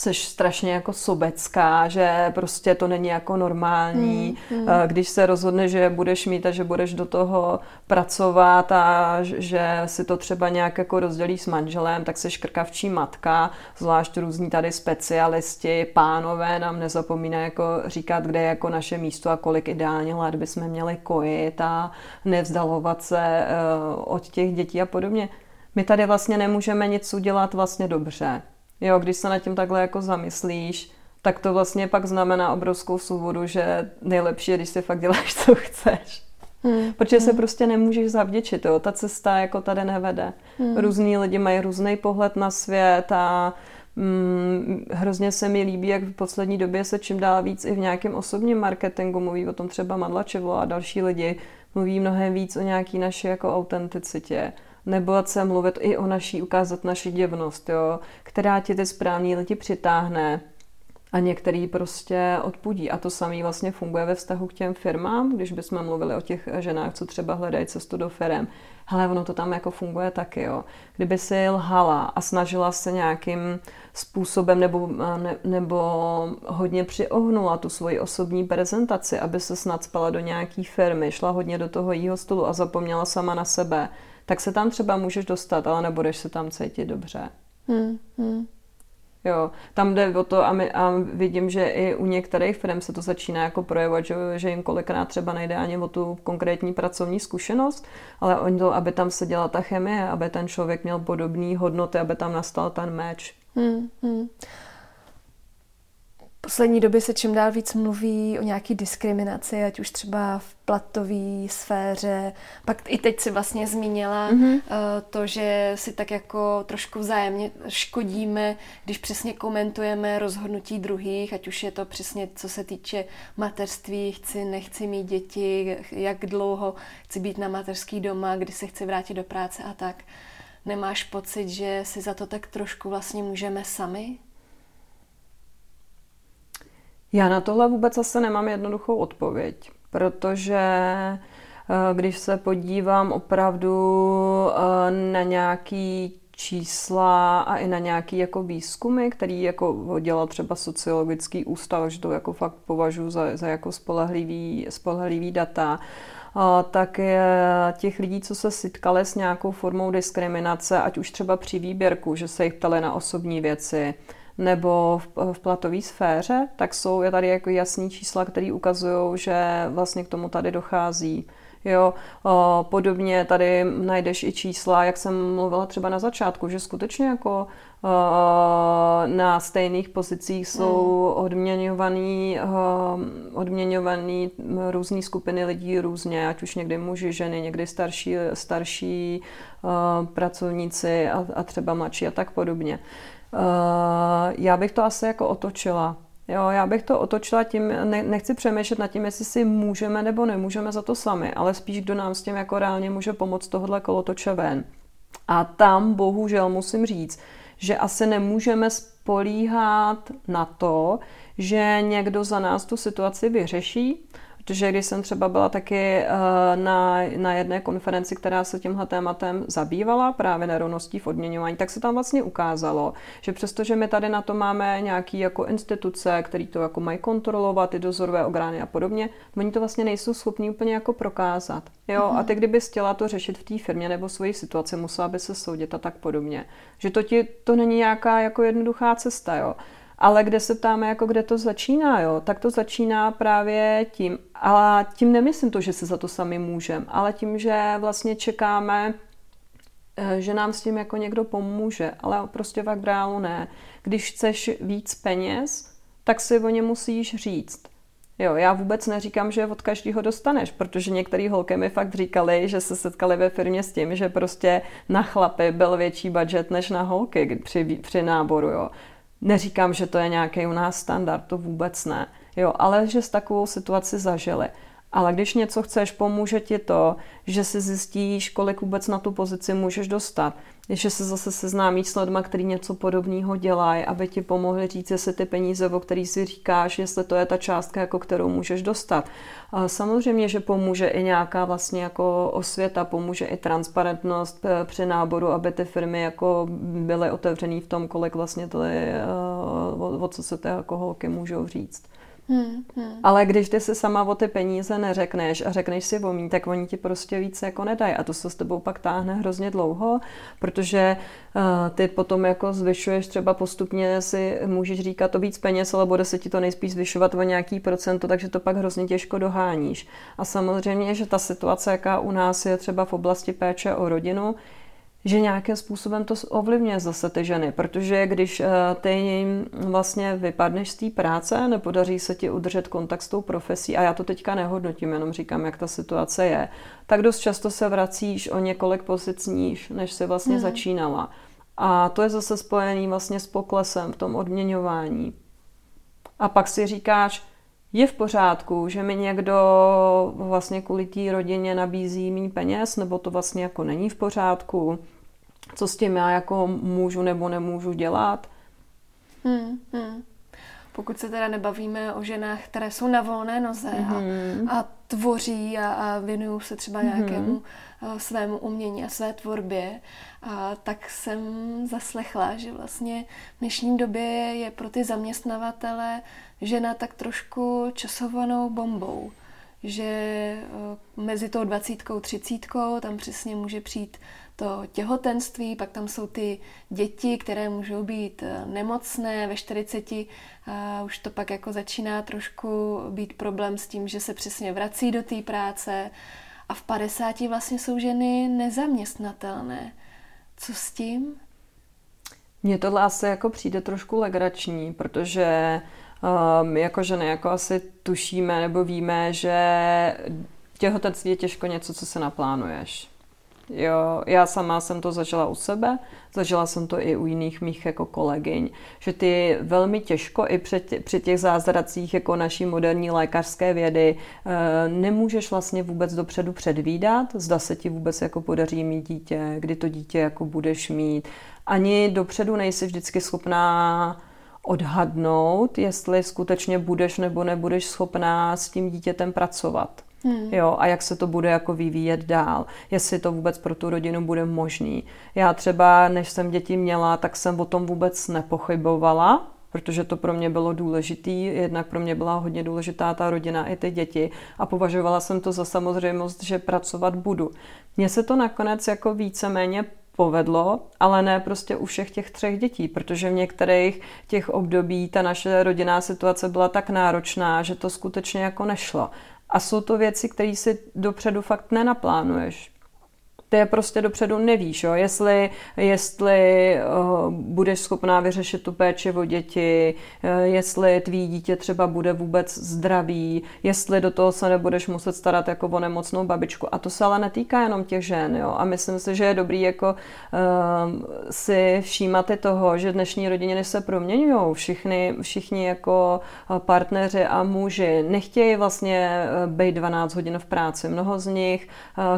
seš strašně jako sobecká, že prostě to není jako normální. Hmm, hmm. Když se rozhodne, že budeš mít a že budeš do toho pracovat a že si to třeba nějak jako rozdělí s manželem, tak seš krkavčí matka, zvlášť různí tady specialisti, pánové nám nezapomínají jako říkat, kde je jako naše místo a kolik ideálně let bychom měli kojit a nevzdalovat se eh, od těch dětí a podobně. My tady vlastně nemůžeme nic udělat vlastně dobře. Jo, když se nad tím takhle jako zamyslíš, tak to vlastně pak znamená obrovskou svobodu, že nejlepší je, když si fakt děláš, co chceš. Hmm. Protože hmm. se prostě nemůžeš zavděčit, jo. ta cesta jako tady nevede. Hmm. Různí lidi mají různý pohled na svět a mm, hrozně se mi líbí, jak v poslední době se čím dál víc i v nějakém osobním marketingu mluví o tom třeba Madla Čevlo a další lidi, mluví mnohem víc o nějaký naší jako autenticitě. Nebojat se mluvit i o naší, ukázat naši děvnost, jo, která ti ty správní lidi přitáhne a některý prostě odpudí. A to samé vlastně funguje ve vztahu k těm firmám, když bychom mluvili o těch ženách, co třeba hledají cestu do firm. Hele, ono to tam jako funguje taky, jo. Kdyby si lhala a snažila se nějakým způsobem nebo, ne, nebo hodně přiohnula tu svoji osobní prezentaci, aby se snad spala do nějaký firmy, šla hodně do toho jího stolu a zapomněla sama na sebe, tak se tam třeba můžeš dostat, ale nebudeš se tam cítit dobře. Hmm, hmm. Jo, tam jde o to a, my, a vidím, že i u některých firm se to začíná jako projevovat, že, že jim kolikrát třeba nejde ani o tu konkrétní pracovní zkušenost, ale oni to, aby tam se dělala ta chemie, aby ten člověk měl podobné hodnoty, aby tam nastal ten meč. Hmm, hmm poslední době se čím dál víc mluví o nějaký diskriminaci, ať už třeba v platové sféře. Pak i teď si vlastně zmínila mm-hmm. to, že si tak jako trošku vzájemně škodíme, když přesně komentujeme rozhodnutí druhých, ať už je to přesně co se týče mateřství, chci, nechci mít děti, jak dlouho chci být na mateřský doma, kdy se chci vrátit do práce a tak. Nemáš pocit, že si za to tak trošku vlastně můžeme sami? Já na tohle vůbec asi nemám jednoduchou odpověď, protože eh, když se podívám opravdu eh, na nějaký čísla a i na nějaký jako výzkumy, který jako dělal třeba sociologický ústav, že to jako fakt považuji za, za jako spolehlivý, spolehlivý data, tak je těch lidí, co se setkali s nějakou formou diskriminace, ať už třeba při výběrku, že se jich ptali na osobní věci, nebo v, v platové sféře, tak jsou je tady jako jasný čísla, které ukazují, že vlastně k tomu tady dochází. Jo, o, podobně tady najdeš i čísla, jak jsem mluvila třeba na začátku, že skutečně jako o, na stejných pozicích jsou hmm. odměňovaný, o, odměňovaný různé skupiny lidí různě, ať už někdy muži, ženy, někdy starší, starší pracovníci a, a třeba mladší a tak podobně. Uh, já bych to asi jako otočila. Jo, já bych to otočila tím, ne, nechci přemýšlet nad tím, jestli si můžeme nebo nemůžeme za to sami, ale spíš kdo nám s tím jako reálně může pomoct tohle kolotoče ven. A tam bohužel musím říct, že asi nemůžeme spolíhat na to, že někdo za nás tu situaci vyřeší, Protože když jsem třeba byla taky eh, na, na jedné konferenci, která se tímhle tématem zabývala, právě nerovností v odměňování, tak se tam vlastně ukázalo, že přestože my tady na to máme nějaký jako instituce, které to jako mají kontrolovat, ty dozorové orgány a podobně, oni to vlastně nejsou schopni úplně jako prokázat. Jo, a ty kdyby chtěla to řešit v té firmě nebo svoji situaci, musela by se soudit a tak podobně. Že to ti, to není nějaká jako jednoduchá cesta, jo. Ale kde se ptáme, jako kde to začíná, jo, tak to začíná právě tím, ale tím nemyslím to, že se za to sami můžeme, ale tím, že vlastně čekáme, eh, že nám s tím jako někdo pomůže, ale prostě v reálu ne. Když chceš víc peněz, tak si o ně musíš říct. Jo, já vůbec neříkám, že od každého dostaneš, protože některé holky mi fakt říkali, že se setkali ve firmě s tím, že prostě na chlapy byl větší budget než na holky při, při náboru. Jo. Neříkám, že to je nějaký u nás standard, to vůbec ne. Jo, ale že s takovou situaci zažili. Ale když něco chceš, pomůže ti to, že si zjistíš, kolik vůbec na tu pozici můžeš dostat. Že se zase seznámíš s lidmi, který něco podobného dělají, aby ti pomohli říct, jestli ty peníze, o který si říkáš, jestli to je ta částka, jako kterou můžeš dostat. A samozřejmě, že pomůže i nějaká vlastně jako osvěta, pomůže i transparentnost eh, při náboru, aby ty firmy jako byly otevřený v tom, kolik vlastně to je, eh, o, o co se ty jako holky můžou říct. Hmm, hmm. Ale když ty si sama o ty peníze neřekneš a řekneš si o mí, tak oni ti prostě více jako nedají. A to se s tebou pak táhne hrozně dlouho, protože uh, ty potom jako zvyšuješ třeba postupně si můžeš říkat to víc peněz, ale bude se ti to nejspíš zvyšovat o nějaký procento, takže to pak hrozně těžko doháníš. A samozřejmě, že ta situace, jaká u nás je třeba v oblasti péče o rodinu, že nějakým způsobem to ovlivňuje zase ty ženy, protože když eh, ty vlastně vypadneš z té práce, nepodaří se ti udržet kontakt s tou profesí, a já to teďka nehodnotím, jenom říkám, jak ta situace je, tak dost často se vracíš o několik pozic níž, než se vlastně hmm. začínala. A to je zase spojený vlastně s poklesem v tom odměňování. A pak si říkáš, je v pořádku, že mi někdo vlastně kvůli té rodině nabízí méně peněz, nebo to vlastně jako není v pořádku, co s tím já jako můžu nebo nemůžu dělat. Hmm, hmm. Pokud se teda nebavíme o ženách, které jsou na volné noze mm-hmm. a, a tvoří a, a věnují se třeba mm-hmm. nějakému a, svému umění a své tvorbě, a, tak jsem zaslechla, že vlastně v dnešní době je pro ty zaměstnavatele žena tak trošku časovanou bombou že mezi tou dvacítkou, třicítkou tam přesně může přijít to těhotenství, pak tam jsou ty děti, které můžou být eh, nemocné ve 40, a už to pak jako začíná trošku být problém s tím, že se přesně vrací do té práce a v 50 vlastně jsou ženy nezaměstnatelné. Co s tím? Mně to asi jako přijde trošku legrační, protože um, jako ženy jako asi tušíme nebo víme, že těhotenství je těžko něco, co se naplánuješ. Jo, já sama jsem to zažila u sebe, zažila jsem to i u jiných mých jako kolegyň, že ty velmi těžko i při, při těch zázracích jako naší moderní lékařské vědy eh, nemůžeš vlastně vůbec dopředu předvídat, zda se ti vůbec jako podaří mít dítě, kdy to dítě jako budeš mít. Ani dopředu nejsi vždycky schopná odhadnout, jestli skutečně budeš nebo nebudeš schopná s tím dítětem pracovat. Hmm. Jo, a jak se to bude jako vyvíjet dál, jestli to vůbec pro tu rodinu bude možný. Já třeba, než jsem děti měla, tak jsem o tom vůbec nepochybovala, protože to pro mě bylo důležitý, jednak pro mě byla hodně důležitá ta rodina i ty děti a považovala jsem to za samozřejmost, že pracovat budu. Mně se to nakonec jako víceméně povedlo, ale ne prostě u všech těch třech dětí, protože v některých těch období ta naše rodinná situace byla tak náročná, že to skutečně jako nešlo. A jsou to věci, které si dopředu fakt nenaplánuješ ty je prostě dopředu nevíš, jo? jestli, jestli uh, budeš schopná vyřešit tu péči o děti, uh, jestli tvý dítě třeba bude vůbec zdravý, jestli do toho se nebudeš muset starat jako o nemocnou babičku. A to se ale netýká jenom těch žen. Jo? A myslím si, že je dobrý jako uh, si všímat i toho, že dnešní rodiny se proměňují. Všichni, všichni jako partneři a muži nechtějí vlastně být 12 hodin v práci. Mnoho z nich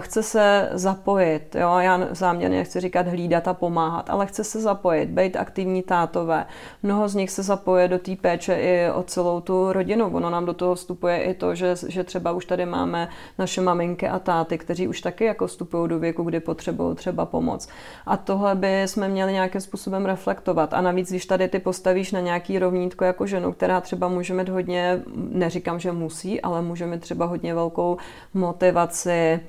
chce se zapojit zapojit. Jo? Já záměrně nechci říkat hlídat a pomáhat, ale chce se zapojit, být aktivní tátové. Mnoho z nich se zapoje do té péče i o celou tu rodinu. Ono nám do toho vstupuje i to, že, že třeba už tady máme naše maminky a táty, kteří už taky jako vstupují do věku, kdy potřebují třeba pomoc. A tohle by jsme měli nějakým způsobem reflektovat. A navíc, když tady ty postavíš na nějaký rovnítko jako ženu, která třeba může mít hodně, neříkám, že musí, ale může mít třeba hodně velkou motivaci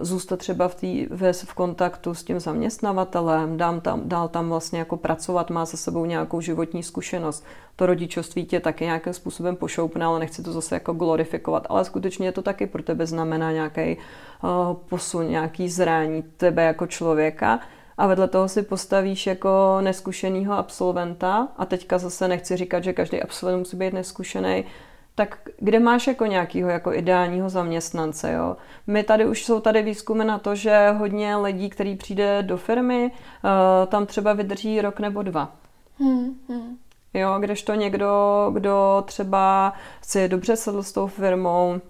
zůstat třeba v, tý, v, v kontaktu s tím zaměstnavatelem, dám tam, dál tam vlastně jako pracovat, má za sebou nějakou životní zkušenost. To rodičovství tě taky nějakým způsobem pošoupne, ale nechci to zase jako glorifikovat, ale skutečně to taky pro tebe znamená nějaký uh, posun, nějaký zrání tebe jako člověka. A vedle toho si postavíš jako neskušenýho absolventa. A teďka zase nechci říkat, že každý absolvent musí být neskušený, tak kde máš jako nějakého jako ideálního zaměstnance, jo? My tady už jsou tady výzkumy na to, že hodně lidí, který přijde do firmy, uh, tam třeba vydrží rok nebo dva. Hmm, hmm. Jo, kdežto někdo, kdo třeba si dobře sedl s tou firmou,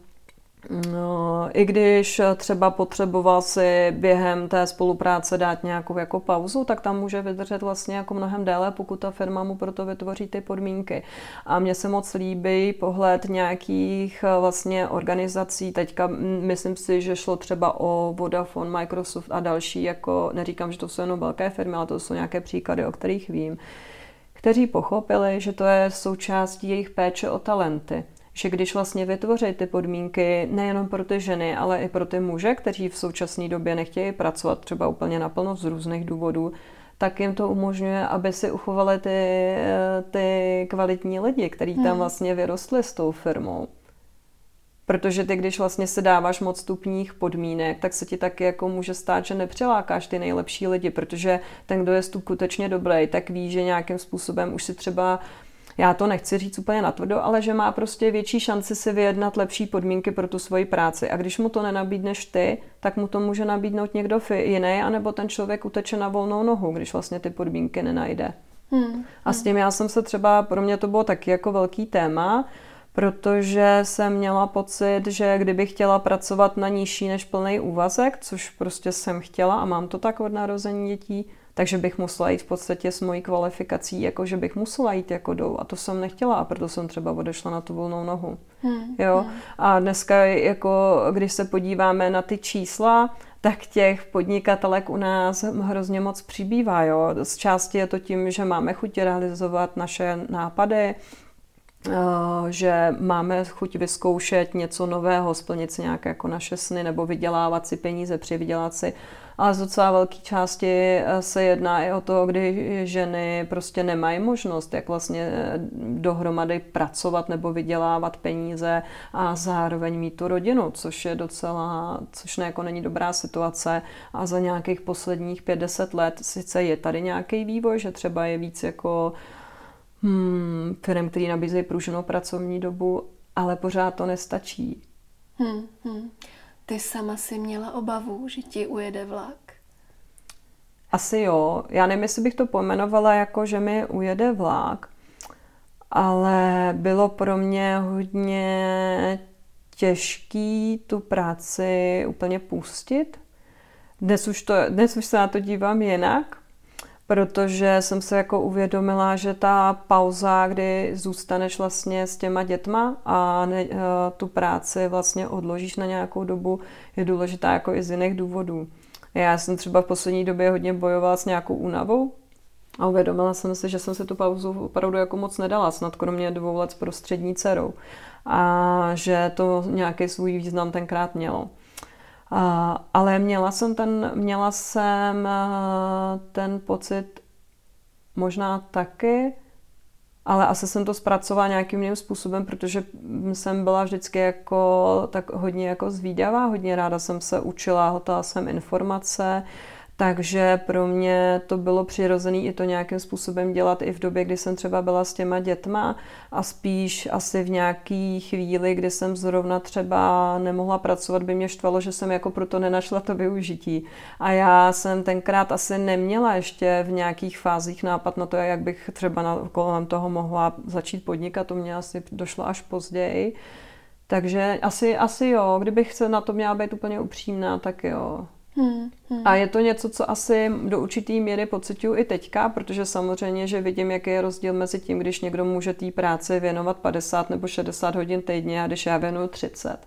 No, I když třeba potřeboval si během té spolupráce dát nějakou jako pauzu, tak tam může vydržet vlastně jako mnohem déle, pokud ta firma mu proto vytvoří ty podmínky. A mně se moc líbí pohled nějakých eh, vlastně organizací. Teďka myslím si, že šlo třeba o Vodafone, Microsoft a další, jako neříkám, že to jsou jenom velké firmy, ale to jsou nějaké příklady, o kterých vím, kteří pochopili, že to je součástí jejich péče o talenty že když vlastně vytvoří ty podmínky nejenom pro ty ženy, ale i pro ty muže, kteří v současné době nechtějí pracovat třeba úplně naplno z různých důvodů, tak jim to umožňuje, aby si uchovali ty, ty kvalitní lidi, kteří tam hmm. vlastně vyrostli s tou firmou. Protože ty, když vlastně se dáváš moc stupních podmínek, tak se ti taky jako může stát, že nepřilákáš ty nejlepší lidi, protože ten, kdo je skutečně dobrý, tak ví, že nějakým způsobem už si třeba já to nechci říct úplně natvrdo, ale že má prostě větší šanci si vyjednat lepší podmínky pro tu svoji práci. A když mu to nenabídneš ty, tak mu to může nabídnout někdo jiný, anebo ten člověk uteče na volnou nohu, když vlastně ty podmínky nenajde. Hmm. A s tím já jsem se třeba, pro mě to bylo taky jako velký téma, protože jsem měla pocit, že kdybych chtěla pracovat na nižší než plný úvazek, což prostě jsem chtěla a mám to tak od narození dětí, takže bych musela jít v podstatě s mojí kvalifikací, jako že bych musela jít jako dolů a to jsem nechtěla a proto jsem třeba odešla na tu volnou nohu. Hmm. Jo? Hmm. A dneska, jako, když se podíváme na ty čísla, tak těch podnikatelek u nás hrozně moc přibývá. Jo? Z části je to tím, že máme chuť realizovat naše nápady, eh, že máme chuť vyzkoušet něco nového, splnit si nějaké jako naše sny nebo vydělávat si peníze, přivydělat si ale z docela velké části eh, se jedná i o to, kdy ženy prostě nemají možnost, jak vlastně eh, dohromady pracovat nebo vydělávat peníze a zároveň mít tu rodinu, což je docela, což ne, jako není dobrá situace a za nějakých posledních 50 let sice je tady nějaký vývoj, že třeba je víc jako hmm, firm, který nabízejí pruženou pracovní dobu, ale pořád to nestačí. Hmm, hmm. Ty sama si měla obavu, že ti ujede vlak? Asi jo. Já nevím, jestli bych to pojmenovala jako, že mi ujede vlak, ale bylo pro mě hodně těžký tu práci úplně pustit. Dnes už, to, dnes už se na to dívám jinak, protože jsem se jako uvědomila, že ta pauza, kdy zůstaneš vlastně s těma dětma a ne, eh, tu práci vlastně odložíš na nějakou dobu, je důležitá jako i z jiných důvodů. Já jsem třeba v poslední době hodně bojovala s nějakou únavou a uvědomila jsem si, že jsem si tu pauzu opravdu jako moc nedala, snad kromě dvou let s prostřední dcerou. A že to nějaký svůj význam tenkrát mělo. Ale měla jsem ten, měla jsem eh, ten pocit možná taky, ale asi jsem to zpracovala nějakým jiným způsobem, protože jsem byla vždycky jako tak hodně jako zvídavá, hodně ráda jsem se učila, hotala jsem informace, takže pro mě to bylo přirozené i to nějakým způsobem dělat i v době, kdy jsem třeba byla s těma dětma a spíš asi v nějaký chvíli, kdy jsem zrovna třeba nemohla pracovat, by mě štvalo, že jsem jako proto nenašla to využití. A já jsem tenkrát asi neměla ještě v nějakých fázích nápad na to, jak bych třeba na, kolem toho mohla začít podnikat, to mě asi došlo až později. Takže asi, asi jo, kdybych se na to měla být úplně upřímná, tak jo. Hmm, hmm. A je to něco, co asi do určitý míry pocituju i teďka, protože samozřejmě, že vidím, jaký je rozdíl mezi tím, když někdo může té práci věnovat 50 nebo 60 hodin týdně a když já věnuju 30.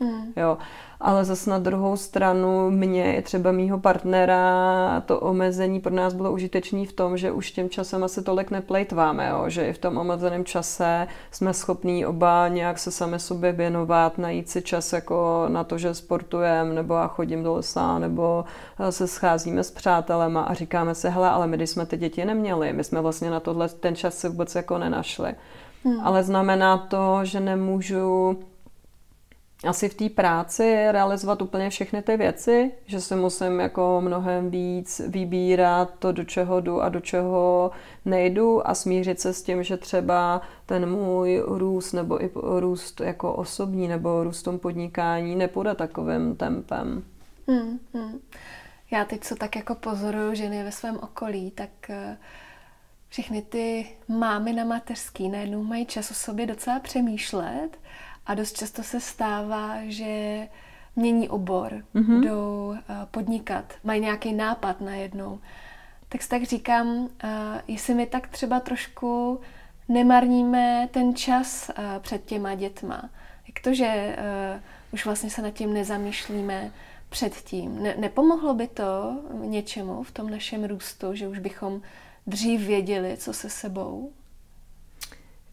Hmm. Jo ale zase na druhou stranu mě i třeba mýho partnera to omezení pro nás bylo užitečný v tom, že už tím časem asi tolik neplejtváme, jo? že i v tom omezeném čase jsme schopní oba nějak se sami sobě věnovat, najít si čas jako na to, že sportujeme, nebo já chodím do lesa, nebo se scházíme s přátelema a říkáme si, hele, ale my když jsme ty děti neměli, my jsme vlastně na tohle ten čas si vůbec jako nenašli. Hmm. Ale znamená to, že nemůžu asi v té práci realizovat úplně všechny ty věci, že si musím jako mnohem víc vybírat to, do čeho jdu a do čeho nejdu a smířit se s tím, že třeba ten můj růst nebo i růst jako osobní nebo růst tom podnikání nepůjde takovým tempem. Hmm, hmm. Já teď co tak jako pozoruju ženy ve svém okolí, tak eh, všechny ty mámy na mateřský najednou mají čas o sobě docela přemýšlet a dost často se stává, že mění obor, mm-hmm. jdou uh, podnikat, mají nějaký nápad najednou. Tak si tak říkám, uh, jestli my tak třeba trošku nemarníme ten čas uh, před těma dětma. Jak to, že už vlastně se nad tím nezamýšlíme předtím? Ne, nepomohlo by to něčemu v tom našem růstu, že už bychom dřív věděli, co se sebou?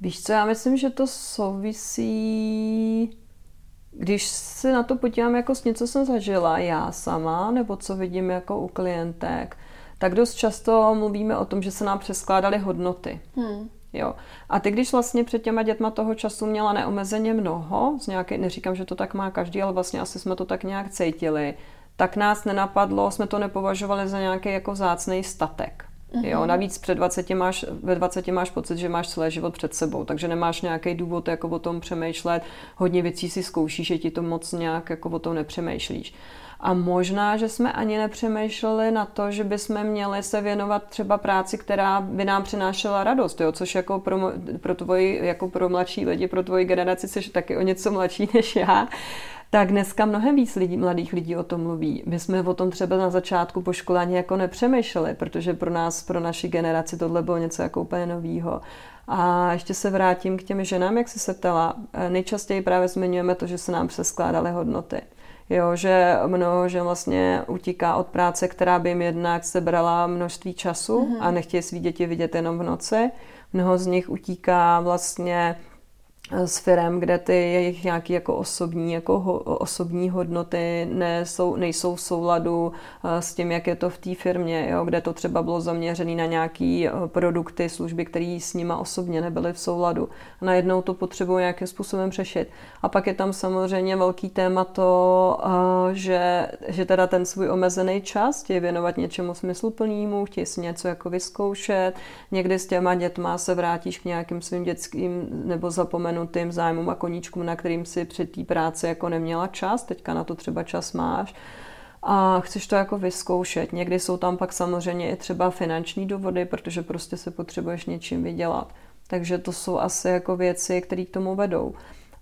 Víš co, já myslím, že to souvisí, když se na to podívám jako s něco jsem zažila já sama, nebo co vidím jako u klientek, tak dost často mluvíme o tom, že se nám přeskládaly hodnoty. Hmm. Jo. A ty, když vlastně před těma dětma toho času měla neomezeně mnoho, z nějaké, neříkám, že to tak má každý, ale vlastně asi jsme to tak nějak cítili, tak nás nenapadlo, jsme to nepovažovali za nějaký jako zácný statek. Mm-hmm. Jo, navíc před 20 máš, ve 20 máš pocit, že máš celý život před sebou, takže nemáš nějaký důvod jako o tom přemýšlet, hodně věcí si zkoušíš, že ti to moc nějak jako o tom nepřemýšlíš. A možná, že jsme ani nepřemýšleli na to, že bychom měli se věnovat třeba práci, která by nám přinášela radost, jo? což jako pro, pro tvoji, jako pro mladší lidi, pro tvoji generaci, jsi taky o něco mladší než já, tak dneska mnohem víc lidí, mladých lidí o tom mluví. My jsme o tom třeba na začátku po škole ani jako nepřemýšleli, protože pro nás, pro naši generaci tohle bylo něco jako úplně novýho. A ještě se vrátím k těm ženám, jak jsi se ptala. Nejčastěji právě zmiňujeme to, že se nám přeskládaly hodnoty. Jo, že mnoho že vlastně utíká od práce, která by jim jednak sebrala množství času mm-hmm. a nechtějí svý děti vidět jenom v noci. Mnoho z nich utíká vlastně s firem, kde ty jejich nějaké jako osobní, jako ho, osobní hodnoty nejsou, nejsou v souladu eh, s tím, jak je to v té firmě, jo, kde to třeba bylo zaměřené na nějaké eh, produkty, služby, které s nima osobně nebyly v souladu. A najednou to potřebují nějakým způsobem řešit. A pak je tam samozřejmě velký téma to, eh, že, že teda ten svůj omezený čas chtějí věnovat něčemu smysluplnému, chtějí si něco jako vyzkoušet. Někdy s těma dětma se vrátíš k nějakým svým dětským nebo zapomenutým rozvinutým zájmům a koníčkům, na kterým si před té práci jako neměla čas, teďka na to třeba čas máš a chceš to jako vyzkoušet. Někdy jsou tam pak samozřejmě i třeba finanční důvody, protože prostě se potřebuješ něčím vydělat. Takže to jsou asi jako věci, které k tomu vedou.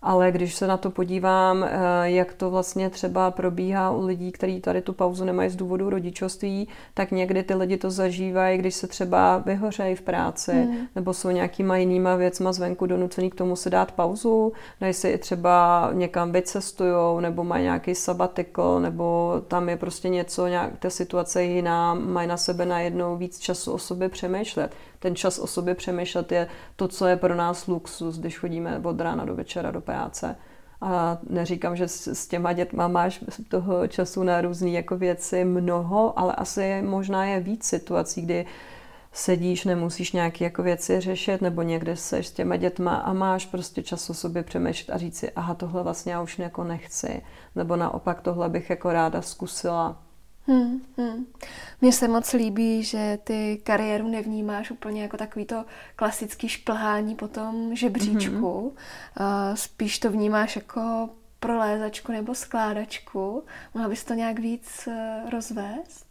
Ale když se na to podívám, eh, jak to vlastně třeba probíhá u lidí, kteří tady tu pauzu nemají z důvodu rodičovství, tak někdy ty lidi to zažívají, když se třeba vyhořejí v práci, mm. nebo jsou nějakýma jinýma věcma zvenku donucený k tomu si dát pauzu, dají si i třeba někam vycestujou, nebo mají nějaký sabatikl, nebo tam je prostě něco, nějak, ta situace je jiná, mají na sebe najednou víc času o sobě přemýšlet ten čas o sobě přemýšlet je to, co je pro nás luxus, když chodíme od rána do večera do práce. A neříkám, že s těma dětma máš toho času na různé jako věci mnoho, ale asi možná je víc situací, kdy sedíš, nemusíš nějaké jako věci řešit, nebo někde seš s těma dětma a máš prostě čas o sobě přemýšlet a říct si, aha, tohle vlastně já už jako nechci, nebo naopak tohle bych jako ráda zkusila. Hmm, hmm. Mně se moc líbí, že ty kariéru nevnímáš úplně jako takový to klasický šplhání po tom žebříčku. Mm-hmm. Uh, spíš to vnímáš jako prolézačku nebo skládačku. Mohla bys to nějak víc uh, rozvést?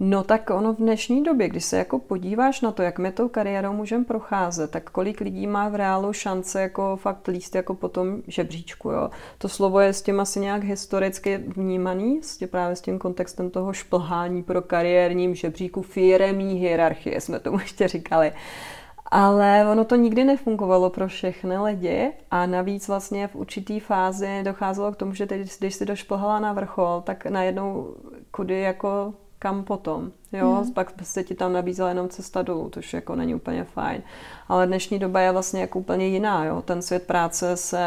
No tak ono v dnešní době, když se jako podíváš na to, jak my tou kariérou můžeme procházet, tak kolik lidí má v reálu šance jako fakt líst jako po tom žebříčku, jo. To slovo je s tím asi nějak historicky vnímaný, s tím, právě s tím kontextem toho šplhání pro kariérním žebříku, firemní hierarchie jsme tomu ještě říkali. Ale ono to nikdy nefungovalo pro všechny lidi a navíc vlastně v určitý fázi docházelo k tomu, že teď, když si došplhala na vrchol, tak najednou kudy jako kam potom. Jo, hmm. pak se ti tam nabízela jenom cesta dolů, což jako není úplně fajn. Ale dnešní doba je vlastně jako úplně jiná. Jo. Ten svět práce se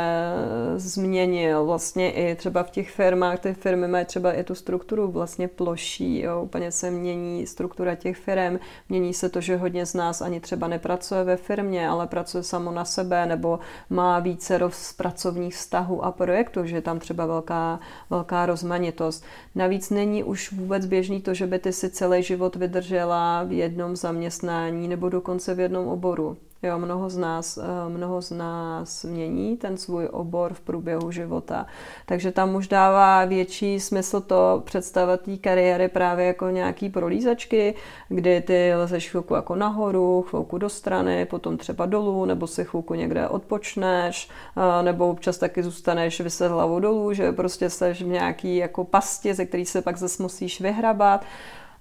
změnil. Vlastně i třeba v těch firmách, ty firmy mají třeba i tu strukturu vlastně ploší. Jo. Úplně se mění struktura těch firm. Mění se to, že hodně z nás ani třeba nepracuje ve firmě, ale pracuje samo na sebe nebo má více roz pracovních vztahů a projektů, že je tam třeba velká, velká rozmanitost. Navíc není už vůbec běžný to, že by ty si celý život život vydržela v jednom zaměstnání nebo dokonce v jednom oboru. Jo, mnoho z nás, eh, mnoho z nás mění ten svůj obor v průběhu života. Takže tam už dává větší smysl to představit té kariéry právě jako nějaký prolízačky, kdy ty lezeš chvilku jako nahoru, chvilku do strany, potom třeba dolů, nebo si chvilku někde odpočneš, eh, nebo občas taky zůstaneš vyset hlavou dolů, že prostě seš v nějaký jako pasti, ze který se pak zase musíš vyhrabat.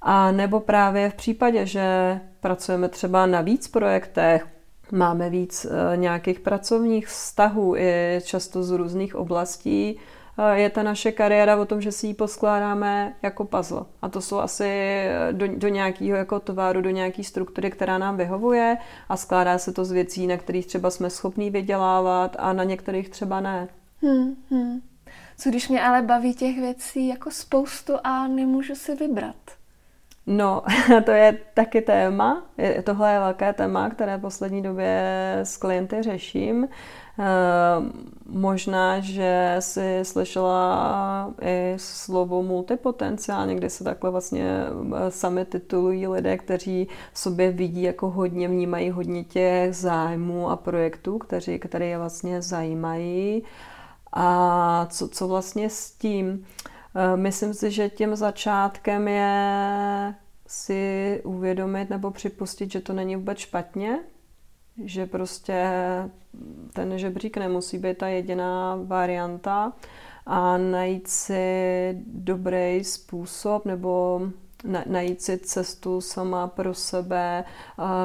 A nebo právě v případě, že pracujeme třeba na víc projektech, máme víc e, nějakých pracovních vztahů i často z různých oblastí, e, je ta naše kariéra o tom, že si ji poskládáme jako puzzle. A to jsou asi e, do, do nějakého jako tovaru, do nějaké struktury, která nám vyhovuje a skládá se to z věcí, na kterých třeba jsme schopní vydělávat a na některých třeba ne. Hmm, hmm. Co když mě ale baví těch věcí jako spoustu a nemůžu si vybrat? No, to je taky téma. Tohle je velké téma, které v poslední době s klienty řeším. Ehm, možná, že si slyšela i slovo multipotenciál, někdy se takhle vlastně eh, sami titulují lidé, kteří v sobě vidí jako hodně, vnímají hodně těch zájmů a projektů, kteří, které je vlastně zajímají. A co, co vlastně s tím? Myslím si, že tím začátkem je si uvědomit nebo připustit, že to není vůbec špatně, že prostě ten žebřík nemusí být ta jediná varianta a najít si dobrý způsob nebo najít si cestu sama pro sebe,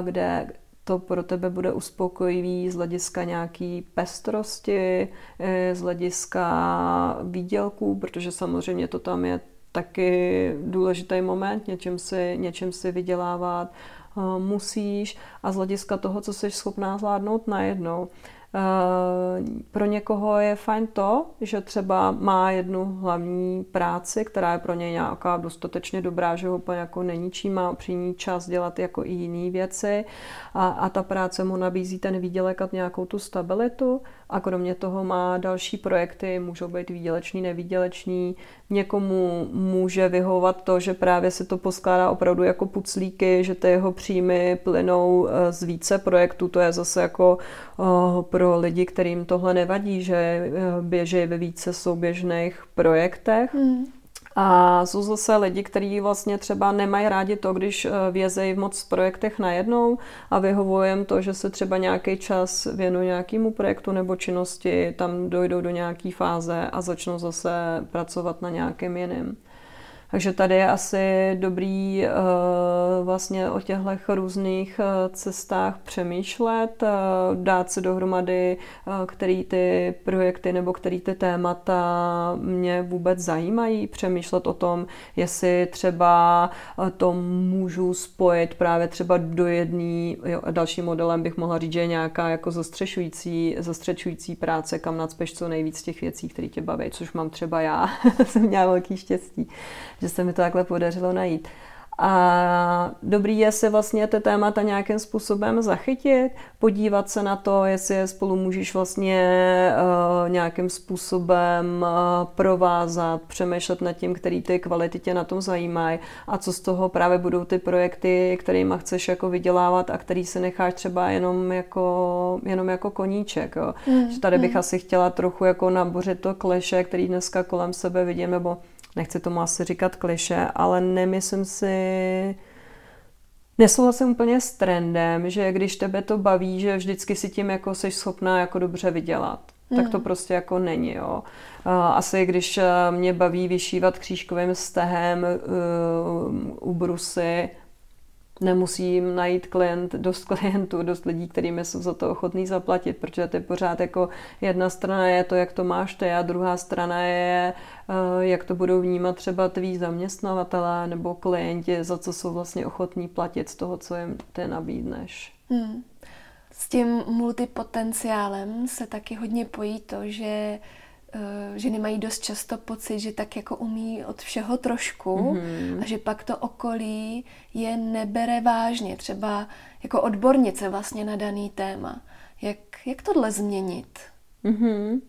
kde to pro tebe bude uspokojivý z hlediska nějaký pestrosti, e, z hlediska výdělků, protože samozřejmě to tam je taky důležitý moment, něčem si, něčem si vydělávat Eh, musíš a z hlediska toho, co jsi schopná zvládnout najednou. Eh, pro někoho je fajn to, že třeba má jednu hlavní práci, která je pro něj nějaká dostatečně dobrá, že ho úplně jako není čím, má při ní čas dělat jako i jiné věci a, a ta práce mu nabízí ten výdělek a nějakou tu stabilitu a kromě toho má další projekty, můžou být výdělečný, nevýdělečný. Někomu může vyhovovat to, že právě se to poskládá opravdu jako puclíky, že ty jeho příjmy plynou eh, z více projektů. To je zase jako eh, pro lidi, kterým tohle nevadí, že eh, běží ve více souběžných projektech. Hmm. A jsou zase lidi, kteří vlastně třeba nemají rádi to, když eh, vězejí v moc projektech najednou a vyhovujem to, že se třeba nějaký čas věnují nějakému projektu nebo činnosti, tam dojdou do nějaké fáze a začnou zase pracovat na nějakém jiném. Takže tady je asi dobrý uh, vlastně o těchto různých uh, cestách přemýšlet, uh, dát se dohromady, který ty projekty nebo který ty témata mě vůbec zajímají, přemýšlet o tom, jestli třeba to můžu spojit právě třeba do jedné, dalším modelem bych mohla říct, že je nějaká jako zastřešující, zastřešující práce, kam nadspeš co nejvíc těch věcí, které tě baví, což mám třeba já, jsem měla velký štěstí že se mi to takhle podařilo najít. A dobrý je si vlastně ty témata nějakým způsobem zachytit, podívat se na to, jestli je spolu můžeš vlastně uh, nějakým způsobem uh, provázat, přemýšlet nad tím, který ty kvality tě na tom zajímají a co z toho právě budou ty projekty, kterými chceš jako vydělávat a který si necháš třeba jenom jako, jenom jako koníček. Jo. Mm, že tady bych mm. asi chtěla trochu jako nabořit to kleše, který dneska kolem sebe vidím, nebo nechci tomu asi říkat kliše, ale nemyslím si, nesouhlasím úplně s trendem, že když tebe to baví, že vždycky si tím jako jsi schopná jako dobře vydělat. Mm. Tak to hmm. prostě jako není, jo. Asi když mě baví vyšívat křížkovým stehem u brusy, nemusím najít klient, dost klientů, dost lidí, kterými jsou za to ochotný zaplatit, protože ty pořád jako jedna strana je to, jak to máš ty a druhá strana je, eh, jak to budou vnímat třeba tví zaměstnavatelé nebo klienti, za co jsou vlastně ochotní platit z toho, co jim ty nabídneš. Hmm. S tím multipotenciálem se taky hodně pojí to, že ženy mají dost často pocit, že tak jako umí od všeho trošku mm-hmm. a že pak to okolí je nebere vážně, třeba jako odbornice vlastně na daný téma. Jak, jak tohle změnit? Mm-hmm.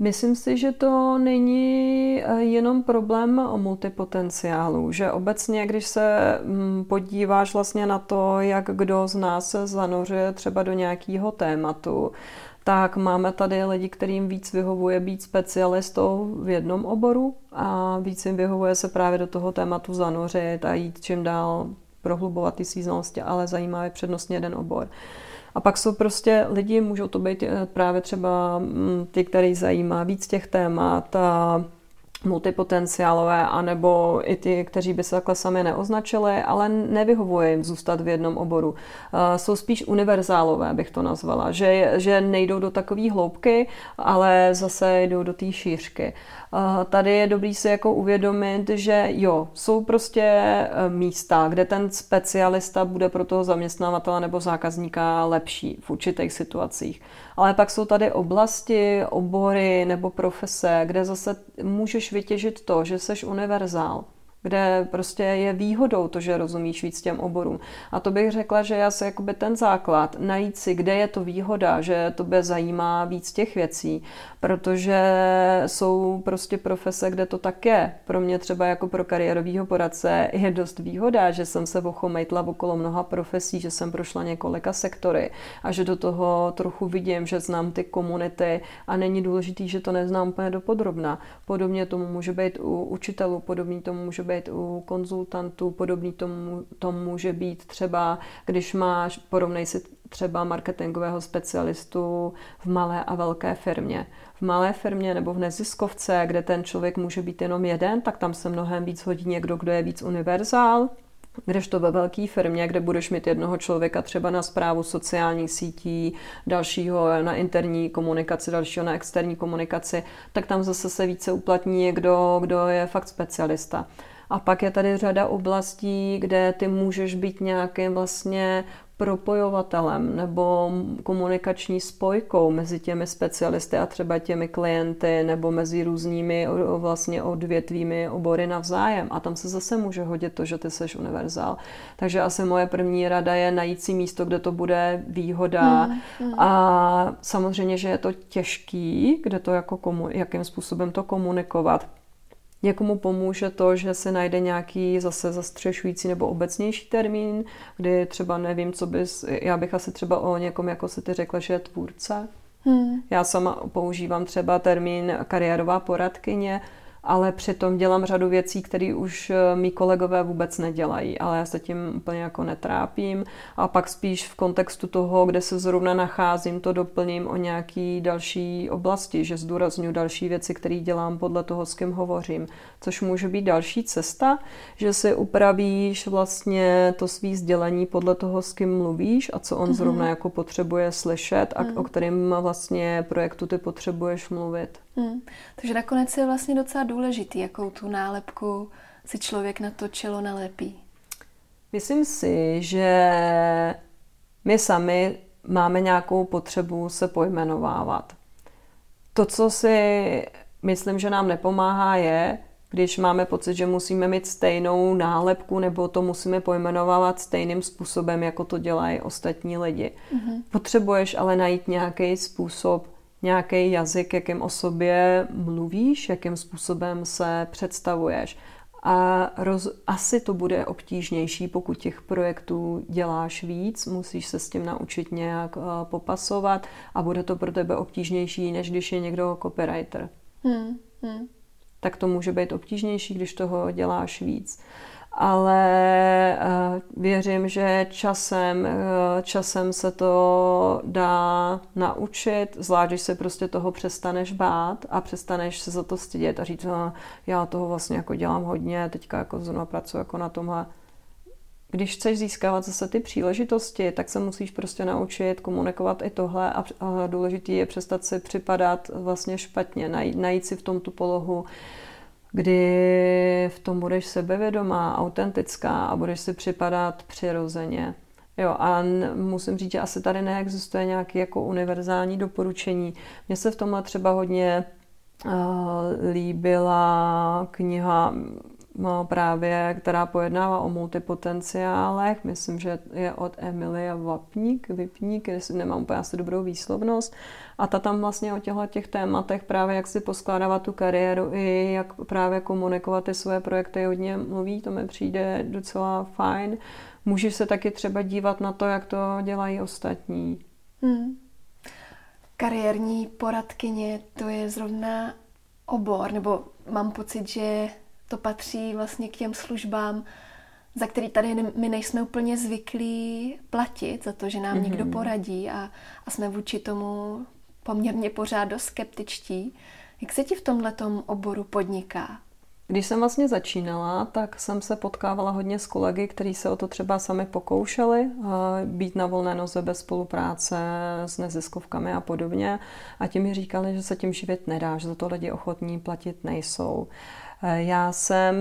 Myslím si, že to není eh, jenom problém o multipotenciálu, že obecně, když se mm, podíváš vlastně na to, jak kdo z nás se zanořuje třeba do nějakého tématu, tak máme tady lidi, kterým víc vyhovuje být specialistou v jednom oboru a víc jim vyhovuje se právě do toho tématu zanořit a jít čím dál prohlubovat ty svý znalosti, ale zajímá je přednostně jeden obor. A pak jsou prostě lidi, můžou to být eh, právě třeba mm, ty, který zajímá víc těch témat a multipotenciálové, anebo i ty, kteří by se takhle sami neoznačili, ale nevyhovuje jim zůstat v jednom oboru. Jsou spíš univerzálové, bych to nazvala, že, že nejdou do takové hloubky, ale zase jdou do té šířky. Tady je dobrý si jako uvědomit, že jo, jsou prostě e, místa, kde ten specialista bude pro toho zaměstnavatele nebo zákazníka lepší v určitých situacích. Ale pak jsou tady oblasti, obory nebo profese, kde zase můžeš vytěžit to, že seš univerzál kde prostě je výhodou to, že rozumíš víc těm oborům. A to bych řekla, že já se jakoby ten základ, najít si, kde je to výhoda, že tebe zajímá víc těch věcí, protože jsou prostě profese, kde to tak je. Pro mě třeba jako pro kariérového poradce je dost výhoda, že jsem se ochomejtla okolo mnoha profesí, že jsem prošla několika sektory a že do toho trochu vidím, že znám ty komunity a není důležitý, že to neznám úplně dopodrobna. Podobně tomu může být u učitelů, podobně tomu může být u konzultantů, podobný tomu, tomu může být třeba, když máš, porovnej si třeba marketingového specialistu v malé a velké firmě. V malé firmě nebo v neziskovce, kde ten člověk může být jenom jeden, tak tam se mnohem víc hodí někdo, kdo je víc univerzál, to ve velké firmě, kde budeš mít jednoho člověka třeba na zprávu sociálních sítí, dalšího na interní komunikaci, dalšího na externí komunikaci, tak tam zase se více uplatní někdo, kdo je fakt specialista. A pak je tady řada oblastí, kde ty můžeš být nějakým vlastně propojovatelem nebo komunikační spojkou mezi těmi specialisty a třeba těmi klienty nebo mezi různými vlastně odvětvími obory navzájem. A tam se zase může hodit to, že ty seš univerzál. Takže asi moje první rada je najít si místo, kde to bude výhoda. Hmm. A samozřejmě, že je to těžký, kde to jako komu, jakým způsobem to komunikovat. Někomu pomůže to, že se najde nějaký zase zastřešující nebo obecnější termín, kdy třeba nevím, co bys, já bych asi třeba o někom, jako se ty řekla, že je tvůrce. Hmm. Já sama používám třeba termín kariérová poradkyně, ale přitom dělám řadu věcí, které už eh, mý kolegové vůbec nedělají, ale já se tím úplně jako netrápím a pak spíš v kontextu toho, kde se zrovna nacházím, to doplním o nějaký další oblasti, že zdůraznuju další věci, které dělám podle toho, s kým hovořím, což může být další cesta, že si upravíš vlastně to svý sdělení podle toho, s kým mluvíš a co on mm-hmm. zrovna jako potřebuje slyšet a mm. o kterém vlastně projektu ty potřebuješ mluvit. Hmm. Takže nakonec je vlastně docela důležitý, jakou tu nálepku si člověk na to čelo nalepí. Myslím si, že my sami máme nějakou potřebu se pojmenovávat. To, co si myslím, že nám nepomáhá, je, když máme pocit, že musíme mít stejnou nálepku nebo to musíme pojmenovávat stejným způsobem, jako to dělají ostatní lidi. Mm-hmm. Potřebuješ ale najít nějaký způsob, nějaký jazyk, jakým o sobě mluvíš, jakým způsobem se představuješ. A roz, asi to bude obtížnější, pokud těch projektů děláš víc, musíš se s tím naučit nějak uh, popasovat a bude to pro tebe obtížnější, než když je někdo copywriter. Hmm, hmm. Tak to může být obtížnější, když toho děláš víc ale eh, věřím, že časem, eh, časem se to dá naučit, zvlášť, když se prostě toho přestaneš bát a přestaneš se za to stydět a říct, no, já toho vlastně jako dělám hodně, teďka jako zrovna pracuji jako na tomhle. Když chceš získávat zase ty příležitosti, tak se musíš prostě naučit komunikovat i tohle a, důležitý je přestat si připadat vlastně špatně, najít si v tom tu polohu, kdy v tom budeš sebevědomá, autentická a budeš si připadat přirozeně. Jo, a musím říct, že asi tady neexistuje nějaké jako univerzální doporučení. Mně se v tomhle třeba hodně uh, líbila kniha právě, která pojednává o multipotenciálech. Myslím, že je od Emilia Vapník, Vypník, jestli nemám úplně asi dobrou výslovnost. A ta tam vlastně o těchto těch tématech právě jak si poskládávat tu kariéru i jak právě komunikovat ty svoje projekty hodně mluví, to mi přijde docela fajn. Můžeš se taky třeba dívat na to, jak to dělají ostatní. Hmm. Kariérní poradkyně, to je zrovna obor, nebo mám pocit, že to patří vlastně k těm službám, za který tady my nejsme úplně zvyklí platit, za to, že nám mm-hmm. někdo poradí a, a jsme vůči tomu poměrně pořád dost skeptičtí. Jak se ti v tomhle oboru podniká? Když jsem vlastně začínala, tak jsem se potkávala hodně s kolegy, kteří se o to třeba sami pokoušeli, být na volné noze bez spolupráce s neziskovkami a podobně. A ti mi říkali, že se tím živit nedá, že za to lidi ochotní platit nejsou. Já jsem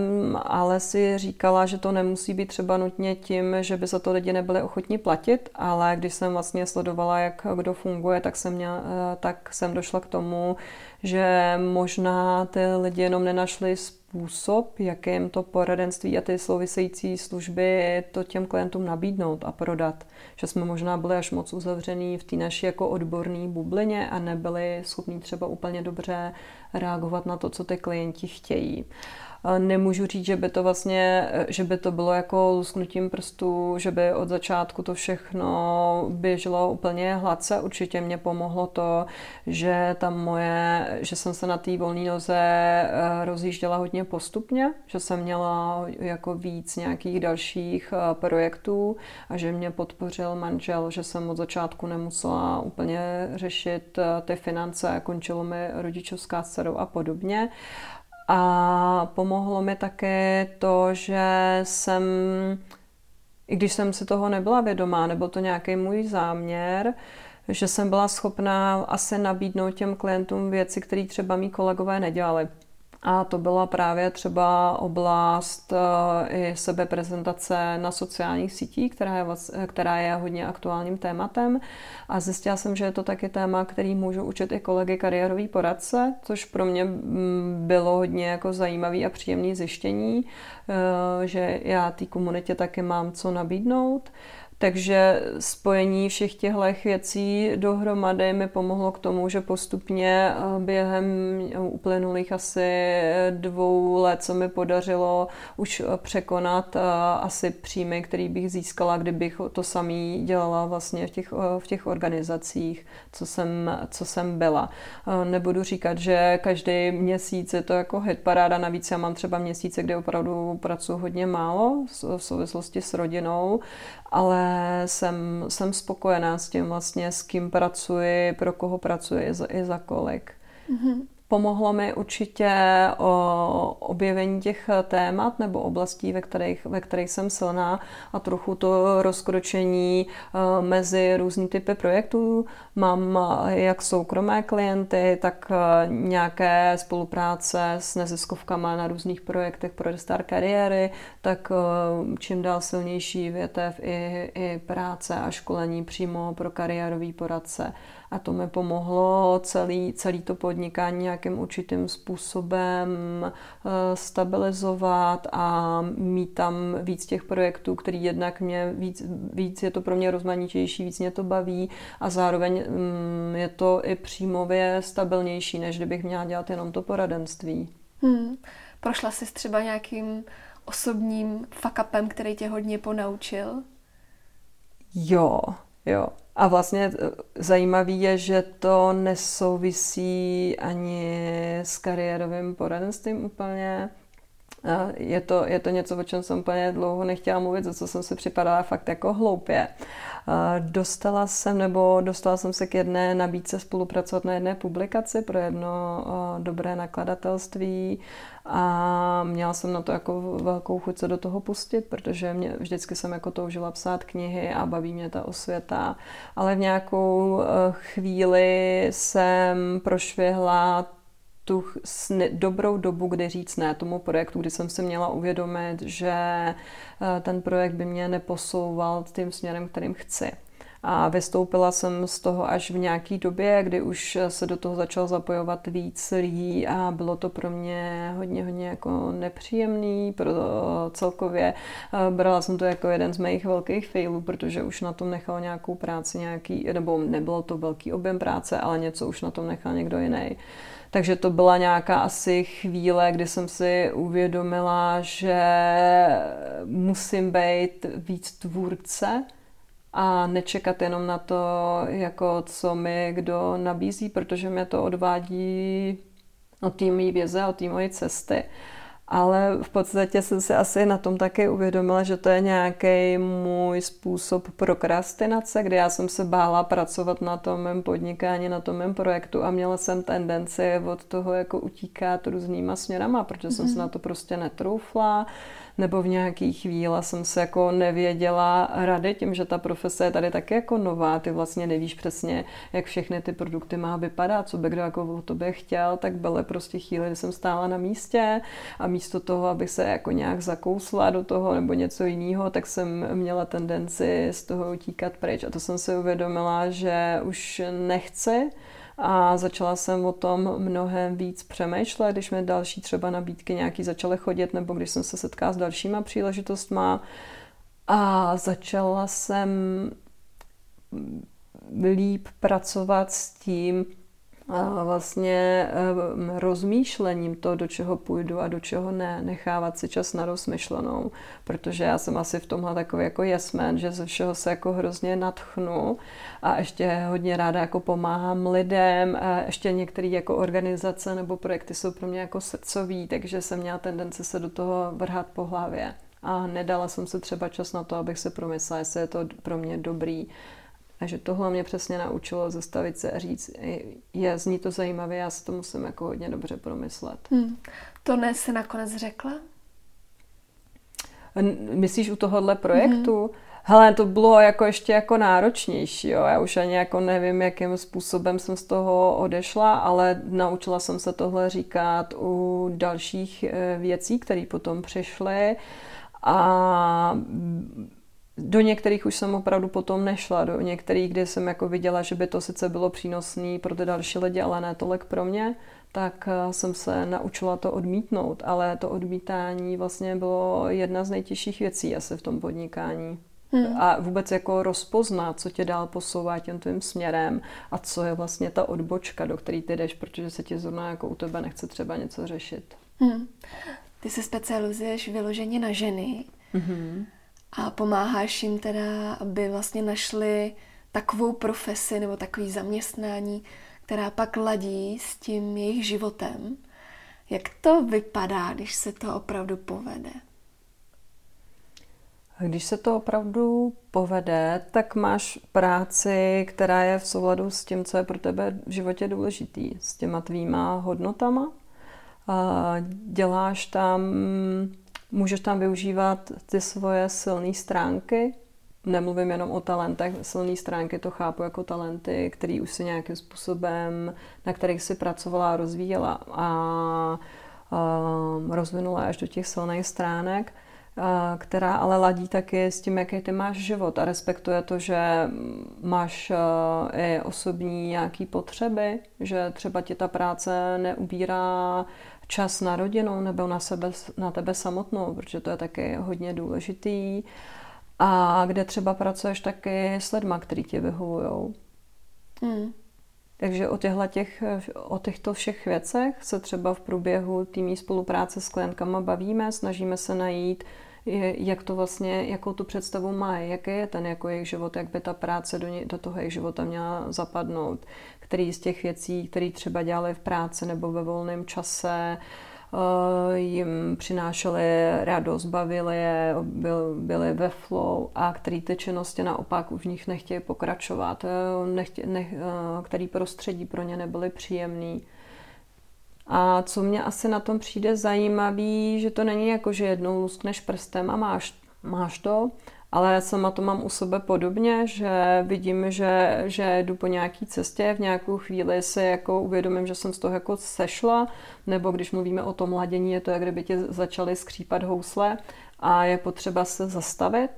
ale si říkala, že to nemusí být třeba nutně tím, že by za to lidi nebyli ochotní platit, ale když jsem vlastně sledovala, jak kdo funguje, tak jsem, měla, tak jsem došla k tomu, že možná ty lidi jenom nenašli způsob, jakým to poradenství a ty související služby to těm klientům nabídnout a prodat. Že jsme možná byli až moc uzavřený v té naší jako odborné bublině a nebyli schopni třeba úplně dobře reagovat na to, co ty klienti chtějí. Nemůžu říct, že by to vlastně, že by to bylo jako lusknutím prstů, že by od začátku to všechno běželo úplně hladce. Určitě mě pomohlo to, že tam moje, že jsem se na té volné noze eh, rozjížděla hodně postupně, že jsem měla jako víc nějakých dalších eh, projektů a že mě podpořil manžel, že jsem od začátku nemusela úplně řešit eh, ty finance, končilo mi rodičovská s dcerou a podobně. A pomohlo mi také to, že jsem, i když jsem si toho nebyla vědomá, nebo to nějaký můj záměr, že jsem byla schopná asi nabídnout těm klientům věci, které třeba mý kolegové nedělali. A to byla právě třeba oblast eh, i sebeprezentace na sociálních sítích, která je, která je hodně aktuálním tématem. A zjistila jsem, že je to taky téma, který můžu učit i kolegy kariérový poradce, což pro mě mm, bylo hodně jako zajímavý a příjemný zjištění, eh, že já té komunitě taky mám co nabídnout. Takže spojení všech těchto věcí dohromady mi pomohlo k tomu, že postupně eh, během uplynulých asi dvou let se mi podařilo už eh, překonat eh, asi příjmy, který bych získala, kdybych to samý dělala vlastně v těch, v těch organizacích, co jsem, co jsem byla. Nebudu říkat, že každý měsíc je to jako hit paráda, navíc já mám třeba měsíce, kde opravdu pracuji hodně málo v souvislosti s rodinou, ale jsem, jsem spokojená s tím vlastně, s kým pracuji, pro koho pracuji i za, kolik. Mm-hmm. Pomohlo mi určitě o objevení těch témat nebo oblastí, ve kterých, ve kterých jsem silná a trochu to rozkročení eh, mezi různý typy projektů. Mám eh, jak soukromé klienty, tak eh, nějaké spolupráce s neziskovkama na různých projektech pro restart kariéry, tak čím dál silnější větev i, i práce a školení přímo pro kariérový poradce a to mi pomohlo celý, celý to podnikání nějakým určitým způsobem eh, stabilizovat a mít tam víc těch projektů, který jednak mě víc, víc je to pro mě rozmanitější, víc mě to baví a zároveň mm, je to i příjmově stabilnější, než kdybych měla dělat jenom to poradenství. Hmm. Prošla jsi třeba nějakým osobním fakapem, který tě hodně ponaučil? Jo, jo. A vlastně eh, zajímavý je, že to nesouvisí ani s kariérovým poradenstvím úplně. Je to, je to něco, o čem jsem úplně dlouho nechtěla mluvit, za co jsem si připadala fakt jako hloupě. Dostala jsem, nebo dostala jsem se k jedné nabídce spolupracovat na jedné publikaci pro jedno dobré nakladatelství a měla jsem na to jako velkou chuť se do toho pustit, protože mě, vždycky jsem jako toužila psát knihy a baví mě ta osvěta, ale v nějakou e, chvíli jsem prošvihla tu dobrou dobu, kdy říct ne tomu projektu, kdy jsem si měla uvědomit, že eh, ten projekt by mě neposouval tím směrem, kterým chci. A vystoupila jsem z toho až v nějaký době, kdy už se do toho začal zapojovat víc lidí a bylo to pro mě hodně, hodně jako nepříjemný, pro celkově brala jsem to jako jeden z mých velkých failů, protože už na tom nechal nějakou práci nějaký, nebo nebylo to velký objem práce, ale něco už na tom nechal někdo jiný. Takže to byla nějaká asi chvíle, kdy jsem si uvědomila, že musím být víc tvůrce a nečekat jenom na to, jako co mi kdo nabízí, protože mě to odvádí od té mý věze, od té mojí cesty ale v podstatě jsem si asi na tom taky uvědomila, že to je nějaký můj způsob prokrastinace, kdy já jsem se bála pracovat na tom mém podnikání, na tom mém projektu a měla jsem tendenci od toho jako utíkat různýma směrama, protože mm-hmm. jsem se mhm. na to prostě netroufla nebo v nějaký chvíli jsem se jako nevěděla rady tím, že ta profese je tady taky jako nová, ty vlastně nevíš přesně, jak všechny ty produkty má vypadat, co by kdo jako o tobě chtěl, tak byly prostě chvíle, kdy jsem stála na místě a místo toho, abych se jako nějak zakousla do toho nebo něco jiného, tak jsem měla tendenci z toho utíkat pryč. A to jsem si uvědomila, že už nechci a začala jsem o tom mnohem víc přemýšlet, když mi další třeba nabídky nějaký začaly chodit, nebo když jsem se setkala s dalšíma příležitostma. A začala jsem líp pracovat s tím, a vlastně rozmýšlením to, do čeho půjdu a do čeho ne, nechávat si čas na rozmyšlenou, protože já jsem asi v tomhle takový jako jesmen, že ze všeho se jako hrozně natchnu a ještě hodně ráda jako pomáhám lidem, a ještě některé jako organizace nebo projekty jsou pro mě jako srdcový, takže jsem měla tendence se do toho vrhat po hlavě. A nedala jsem se třeba čas na to, abych se promyslela, jestli je to pro mě dobrý a že tohle mě přesně naučilo zastavit se a říct, je, zní to zajímavě, já si to musím jako hodně dobře promyslet. Hmm. To ne se nakonec řekla? Myslíš u tohohle projektu? Hmm. Hele, to bylo jako ještě jako náročnější, jo. Já už ani jako nevím, jakým způsobem jsem z toho odešla, ale naučila jsem se tohle říkat u dalších eh, věcí, které potom přišly. A do některých už jsem opravdu potom nešla, do některých, kdy jsem jako viděla, že by to sice bylo přínosné pro ty další lidi, ale ne tolik pro mě, tak eh, jsem se naučila to odmítnout, ale to odmítání vlastně bylo jedna z nejtěžších věcí asi v tom podnikání. Hmm. A vůbec jako rozpoznat, co tě dál posouvá tím tvým směrem a co je vlastně ta odbočka, do které ty jdeš, protože se ti zrovna jako u tebe nechce třeba něco řešit. Hmm. Ty se specializuješ vyloženě na ženy. Hmm a pomáháš jim teda, aby vlastně našli takovou profesi nebo takový zaměstnání, která pak ladí s tím jejich životem. Jak to vypadá, když se to opravdu povede? Když se to opravdu povede, tak máš práci, která je v souladu s tím, co je pro tebe v životě důležitý, s těma tvýma hodnotama. Děláš tam Můžeš tam využívat ty svoje silné stránky. Nemluvím jenom o talentech, silné stránky to chápu jako talenty, které už si nějakým způsobem, na kterých si pracovala a rozvíjela a, a rozvinula až do těch silných stránek která ale ladí taky s tím, jaký ty máš život a respektuje to, že máš i osobní nějaký potřeby, že třeba ti ta práce neubírá čas na rodinu nebo na, sebe, na tebe samotnou, protože to je taky hodně důležitý. A kde třeba pracuješ taky s lidma, který tě vyhovují. Mm. Takže o, těch, o těchto všech věcech se třeba v průběhu týmní spolupráce s klientkama bavíme, snažíme se najít, jak to vlastně, jakou tu představu mají, jaký je ten jako jejich život, jak by ta práce do, ně, do toho jejich života měla zapadnout, který z těch věcí, které třeba dělali v práci nebo ve volném čase, eh, jim přinášely radost, bavili je, byl, byli ve flow a který ty činnosti naopak v nich nechtějí pokračovat, eh, nechtě, nech, eh, který prostředí pro ně nebyly příjemný. A co mě asi na tom přijde zajímavý, že to není jako, že jednou luskneš prstem a máš, máš to, ale já sama to mám u sebe podobně, že vidím, že, že jdu po nějaký cestě, v nějakou chvíli si jako uvědomím, že jsem z toho jako sešla, nebo když mluvíme o tom ladění, je to, jak kdyby ti začaly skřípat housle a je potřeba se zastavit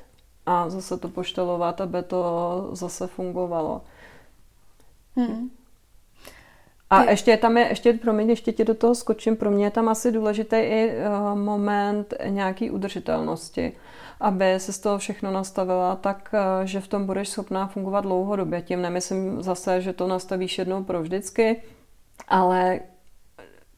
a zase to poštelovat, aby to zase fungovalo. Hmm. A Ty... ještě tam je, ještě, promiň, ještě ti do toho skočím, pro mě je tam asi důležitý i uh, moment nějaký udržitelnosti, aby se z toho všechno nastavila tak, uh, že v tom budeš schopná fungovat dlouhodobě. Tím nemyslím zase, že to nastavíš jednou pro vždycky, ale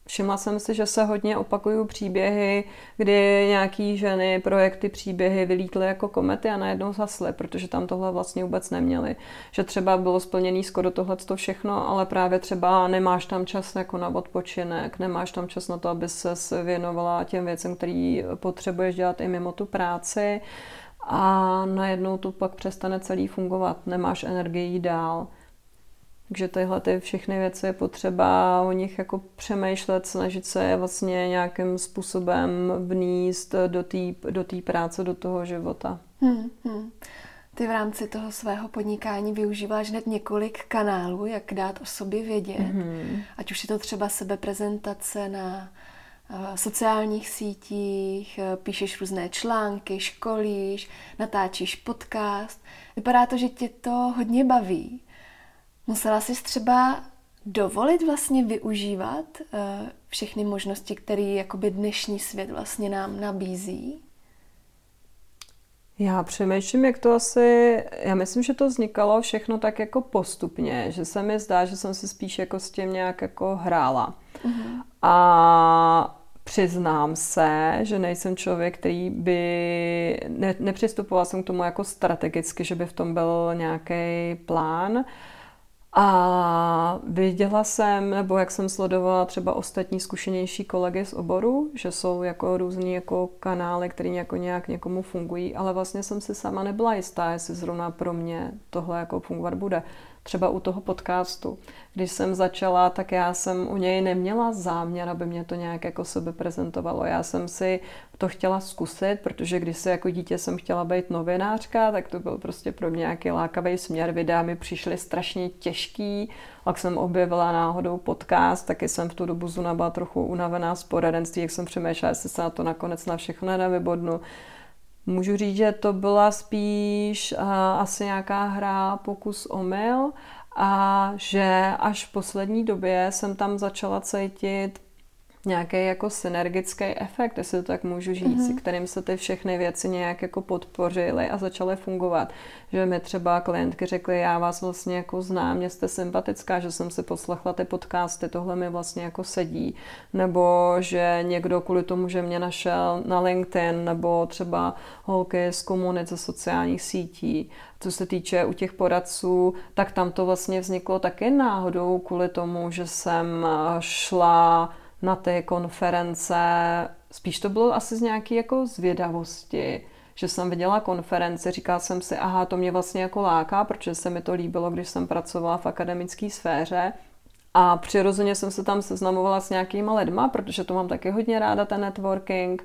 Všimla jsem si, že se hodně opakují příběhy, kdy nějaký ženy, projekty, příběhy vylítly jako komety a najednou zasly, protože tam tohle vlastně vůbec neměli. Že třeba bylo splněný skoro tohle všechno, ale právě třeba nemáš tam čas jako na odpočinek, nemáš tam čas na to, aby se věnovala těm věcem, který potřebuješ dělat i mimo tu práci a najednou to pak přestane celý fungovat, nemáš energii dál. Takže tyhle ty všechny věci je potřeba o nich jako přemýšlet, snažit se je vlastně nějakým způsobem vníst do té do práce, do toho života. Hmm, hmm. Ty v rámci toho svého podnikání využíváš hned několik kanálů, jak dát o sobě vědět. Mm-hmm. Ať už je to třeba sebeprezentace na uh, sociálních sítích, uh, píšeš různé články, školíš, natáčíš podcast. Vypadá to, že tě to hodně baví. Musela jsi třeba dovolit vlastně využívat uh, všechny možnosti, které jakoby dnešní svět vlastně nám nabízí? Já přemýšlím, jak to asi, já myslím, že to vznikalo všechno tak jako postupně, že se mi zdá, že jsem si spíš jako s tím nějak jako hrála. Uh-huh. A přiznám se, že nejsem člověk, který by, ne, nepřistupoval jsem k tomu jako strategicky, že by v tom byl nějaký plán. A viděla jsem, nebo jak jsem sledovala třeba ostatní zkušenější kolegy z oboru, že jsou jako různý jako kanály, které jako nějak někomu fungují, ale vlastně jsem si sama nebyla jistá, jestli zrovna pro mě tohle jako fungovat bude třeba u toho podcastu. Když jsem začala, tak já jsem u něj neměla záměr, aby mě to nějak jako sebe prezentovalo. Já jsem si to chtěla zkusit, protože když se jako dítě jsem chtěla být novinářka, tak to byl prostě pro mě nějaký lákavý směr. Videa mi přišly strašně těžký, pak jsem objevila náhodou podcast, taky jsem v tu dobu Zuna byla trochu unavená z poradenství, jak jsem přemýšlela, jestli se na to nakonec na všechno nevybodnu. Můžu říct, že to byla spíš uh, asi nějaká hra pokus omyl a že až v poslední době jsem tam začala cítit nějaký jako synergický efekt, jestli to tak můžu říct, mm-hmm. kterým se ty všechny věci nějak jako podpořily a začaly fungovat. Že mi třeba klientky řekly, já vás vlastně jako znám, mě jste sympatická, že jsem si poslechla ty podcasty, tohle mi vlastně jako sedí. Nebo že někdo kvůli tomu, že mě našel na LinkedIn, nebo třeba holky z komunit ze sociálních sítí, co se týče u těch poradců, tak tam to vlastně vzniklo taky náhodou kvůli tomu, že jsem šla na ty konference, spíš to bylo asi z nějaké jako zvědavosti, že jsem viděla konferenci, říkala jsem si, aha, to mě vlastně jako láká, protože se mi to líbilo, když jsem pracovala v akademické sféře. A přirozeně jsem se tam seznamovala s nějakýma lidma, protože to mám taky hodně ráda, ten networking.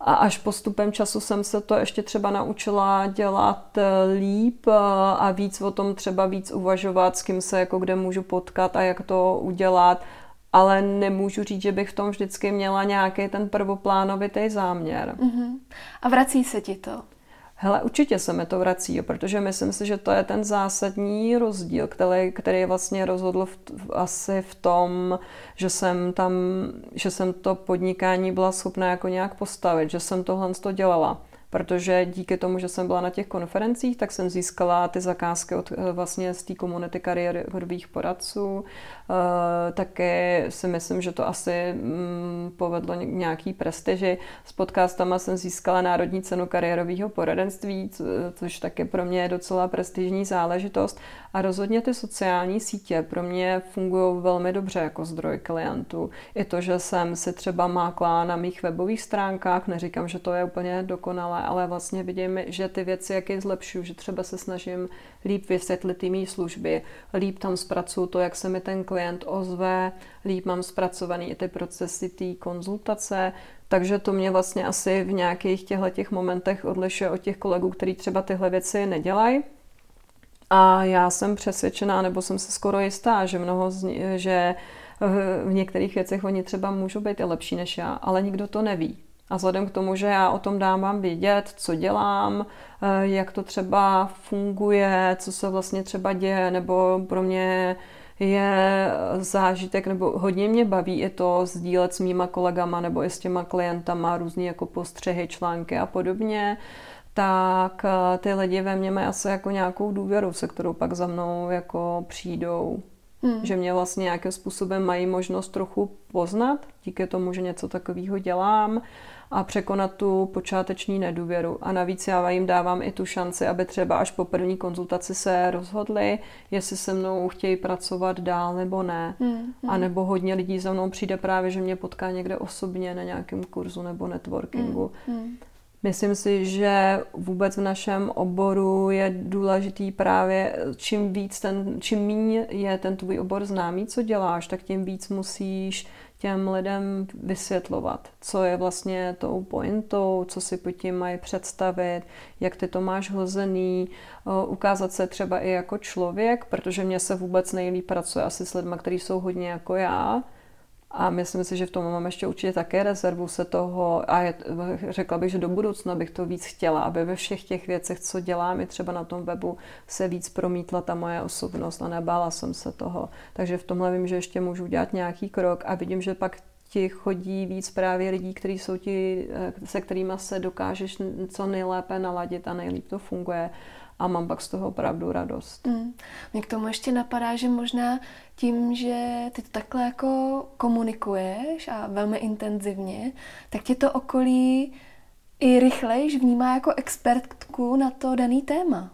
A až postupem času jsem se to ještě třeba naučila dělat eh, líp eh, a víc o tom třeba víc uvažovat, s kým se jako kde můžu potkat a jak to udělat ale nemůžu říct, že bych v tom vždycky měla nějaký ten prvoplánovitý záměr. Uh-huh. A vrací se ti to? Hele, určitě se mi to vrací, protože myslím si, že to je ten zásadní rozdíl, který, který vlastně rozhodl v, asi v tom, že jsem tam, že jsem to podnikání byla schopná jako nějak postavit, že jsem tohle to dělala protože díky tomu, že jsem byla na těch konferencích, tak jsem získala ty zakázky od eh, vlastně z té komunity kariérových poradců. Eh, taky si myslím, že to asi mm, povedlo nějaký prestiži. S podcastama jsem získala Národní cenu kariérového poradenství, což taky pro mě je docela prestižní záležitost. A rozhodně ty sociální sítě pro mě fungují velmi dobře jako zdroj klientů. I to, že jsem si třeba mákla na mých webových stránkách, neříkám, že to je úplně dokonalé, ale vlastně vidím, že ty věci, jak je zlepšuju, že třeba se snažím líp vysvětlit ty mý služby, líp tam zpracuju to, jak se mi ten klient ozve, líp mám zpracovaný i ty procesy té konzultace, takže to mě vlastně asi v nějakých těchto těch momentech odlišuje od těch kolegů, kteří třeba tyhle věci nedělají. A já jsem přesvědčená, nebo jsem se skoro jistá, že mnoho z ní, že v některých věcech oni třeba můžou být i lepší než já, ale nikdo to neví. A vzhledem k tomu, že já o tom dávám vědět, co dělám, eh, jak to třeba funguje, co se vlastně třeba děje, nebo pro mě je zážitek, nebo hodně mě baví i to sdílet s mýma kolegama nebo i s těma klientama různý jako postřehy, články a podobně tak eh, ty lidi ve mně mají asi jako nějakou důvěru, se kterou pak za mnou jako přijdou. Hmm. Že mě vlastně nějakým způsobem mají možnost trochu poznat, díky tomu, že něco takového dělám a překonat tu počáteční nedůvěru. A navíc já jim dávám i tu šanci, aby třeba až po první konzultaci se rozhodli, jestli se mnou chtějí pracovat dál nebo ne. Hmm, hmm. A nebo hodně lidí za mnou přijde právě, že mě potká někde osobně na nějakém kurzu nebo networkingu. Hmm, hmm. Myslím si, že vůbec v našem oboru je důležitý právě, čím víc ten, čím méně je ten tvůj obor známý, co děláš, tak tím víc musíš těm lidem vysvětlovat, co je vlastně tou pointou, co si pod tím mají představit, jak ty to máš hozený, ukázat se třeba i jako člověk, protože mě se vůbec nejlíp pracuje asi s lidmi, kteří jsou hodně jako já, A myslím si, že v tom mám ještě určitě také rezervu se toho a je, řekla bych, že do budoucna bych to víc chtěla, aby ve všech těch věcech, co dělám, i třeba na tom webu, se víc promítla ta moje osobnost a nebála jsem se toho. Takže v tomhle vím, že ještě můžu dělat nějaký krok a vidím, že pak ti chodí víc právě lidí, kteří jsou ti, eh, se kterými se dokážeš co nejlépe naladit a nejlíp to funguje a mám pak z toho opravdu radost. Mm. Mě k tomu ještě napadá, že možná tím, že ty to takhle jako komunikuješ a velmi intenzivně, tak tě to okolí i rychlejš vnímá jako expertku na to daný téma.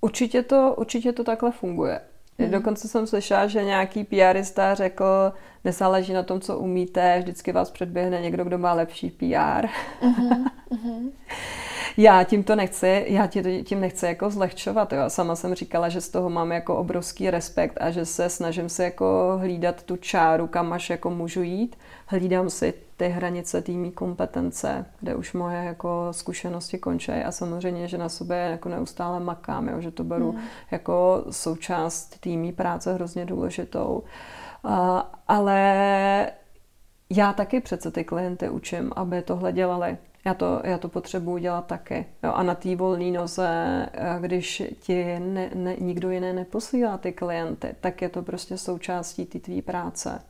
Určitě to, určitě to takhle funguje. Mm. Dokonce jsem slyšela, že nějaký PRista řekl, nezáleží na tom, co umíte, vždycky vás předběhne někdo, kdo má lepší PR. Mm-hmm. mm-hmm. já tím to nechci, já tím nechci jako zlehčovat. Jo. Sama jsem říkala, že z toho mám jako obrovský respekt a že se snažím se jako hlídat tu čáru, kam až jako můžu jít. Hlídám si ty hranice týmí kompetence, kde už moje jako zkušenosti končí a samozřejmě, že na sobě jako neustále makám, jo, že to beru hmm. jako součást týmí práce hrozně důležitou. Uh, ale já taky přece ty klienty učím, aby tohle dělali. Já to, já to potřebuji dělat taky. Jo, a na té volné noze, když ti ne, ne, nikdo jiný neposílá ty klienty, tak je to prostě součástí té tvý práce.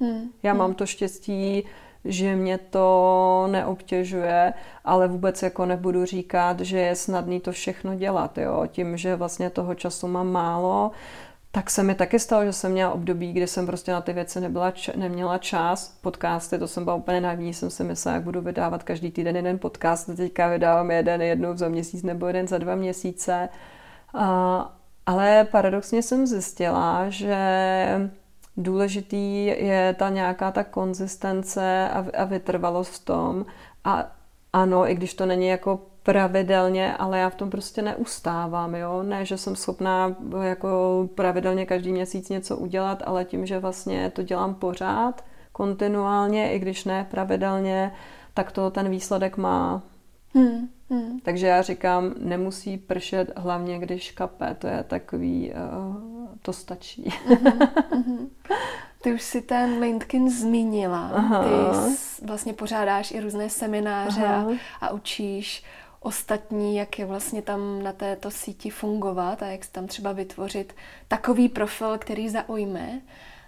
Hmm. Já hmm. mám to štěstí, že mě to neobtěžuje, ale vůbec jako nebudu říkat, že je snadný to všechno dělat. Jo? Tím, že vlastně toho času mám málo, tak se mi taky stalo, že jsem měla období, kdy jsem prostě na ty věci nebyla, neměla čas. Podcasty, to jsem byla úplně naivní, jsem si myslela, jak budu vydávat každý týden jeden podcast. Teďka vydávám jeden jednou za měsíc nebo jeden za dva měsíce. A, ale paradoxně jsem zjistila, že důležitý je ta nějaká ta konzistence a, a vytrvalost v tom. A ano, i když to není jako pravidelně, ale já v tom prostě neustávám, jo. Ne, že jsem schopná jako pravidelně každý měsíc něco udělat, ale tím, že vlastně to dělám pořád, kontinuálně, i když ne pravidelně, tak to ten výsledek má. Hmm, hmm. Takže já říkám, nemusí pršet hlavně, když kape. To je takový, uh, to stačí. Uh-huh, Ty už si ten LinkedIn zmínila. Aha. Ty vlastně pořádáš i různé semináře a, a učíš ostatní, jak je vlastně tam na této síti fungovat a jak tam třeba vytvořit takový profil, který zaujme.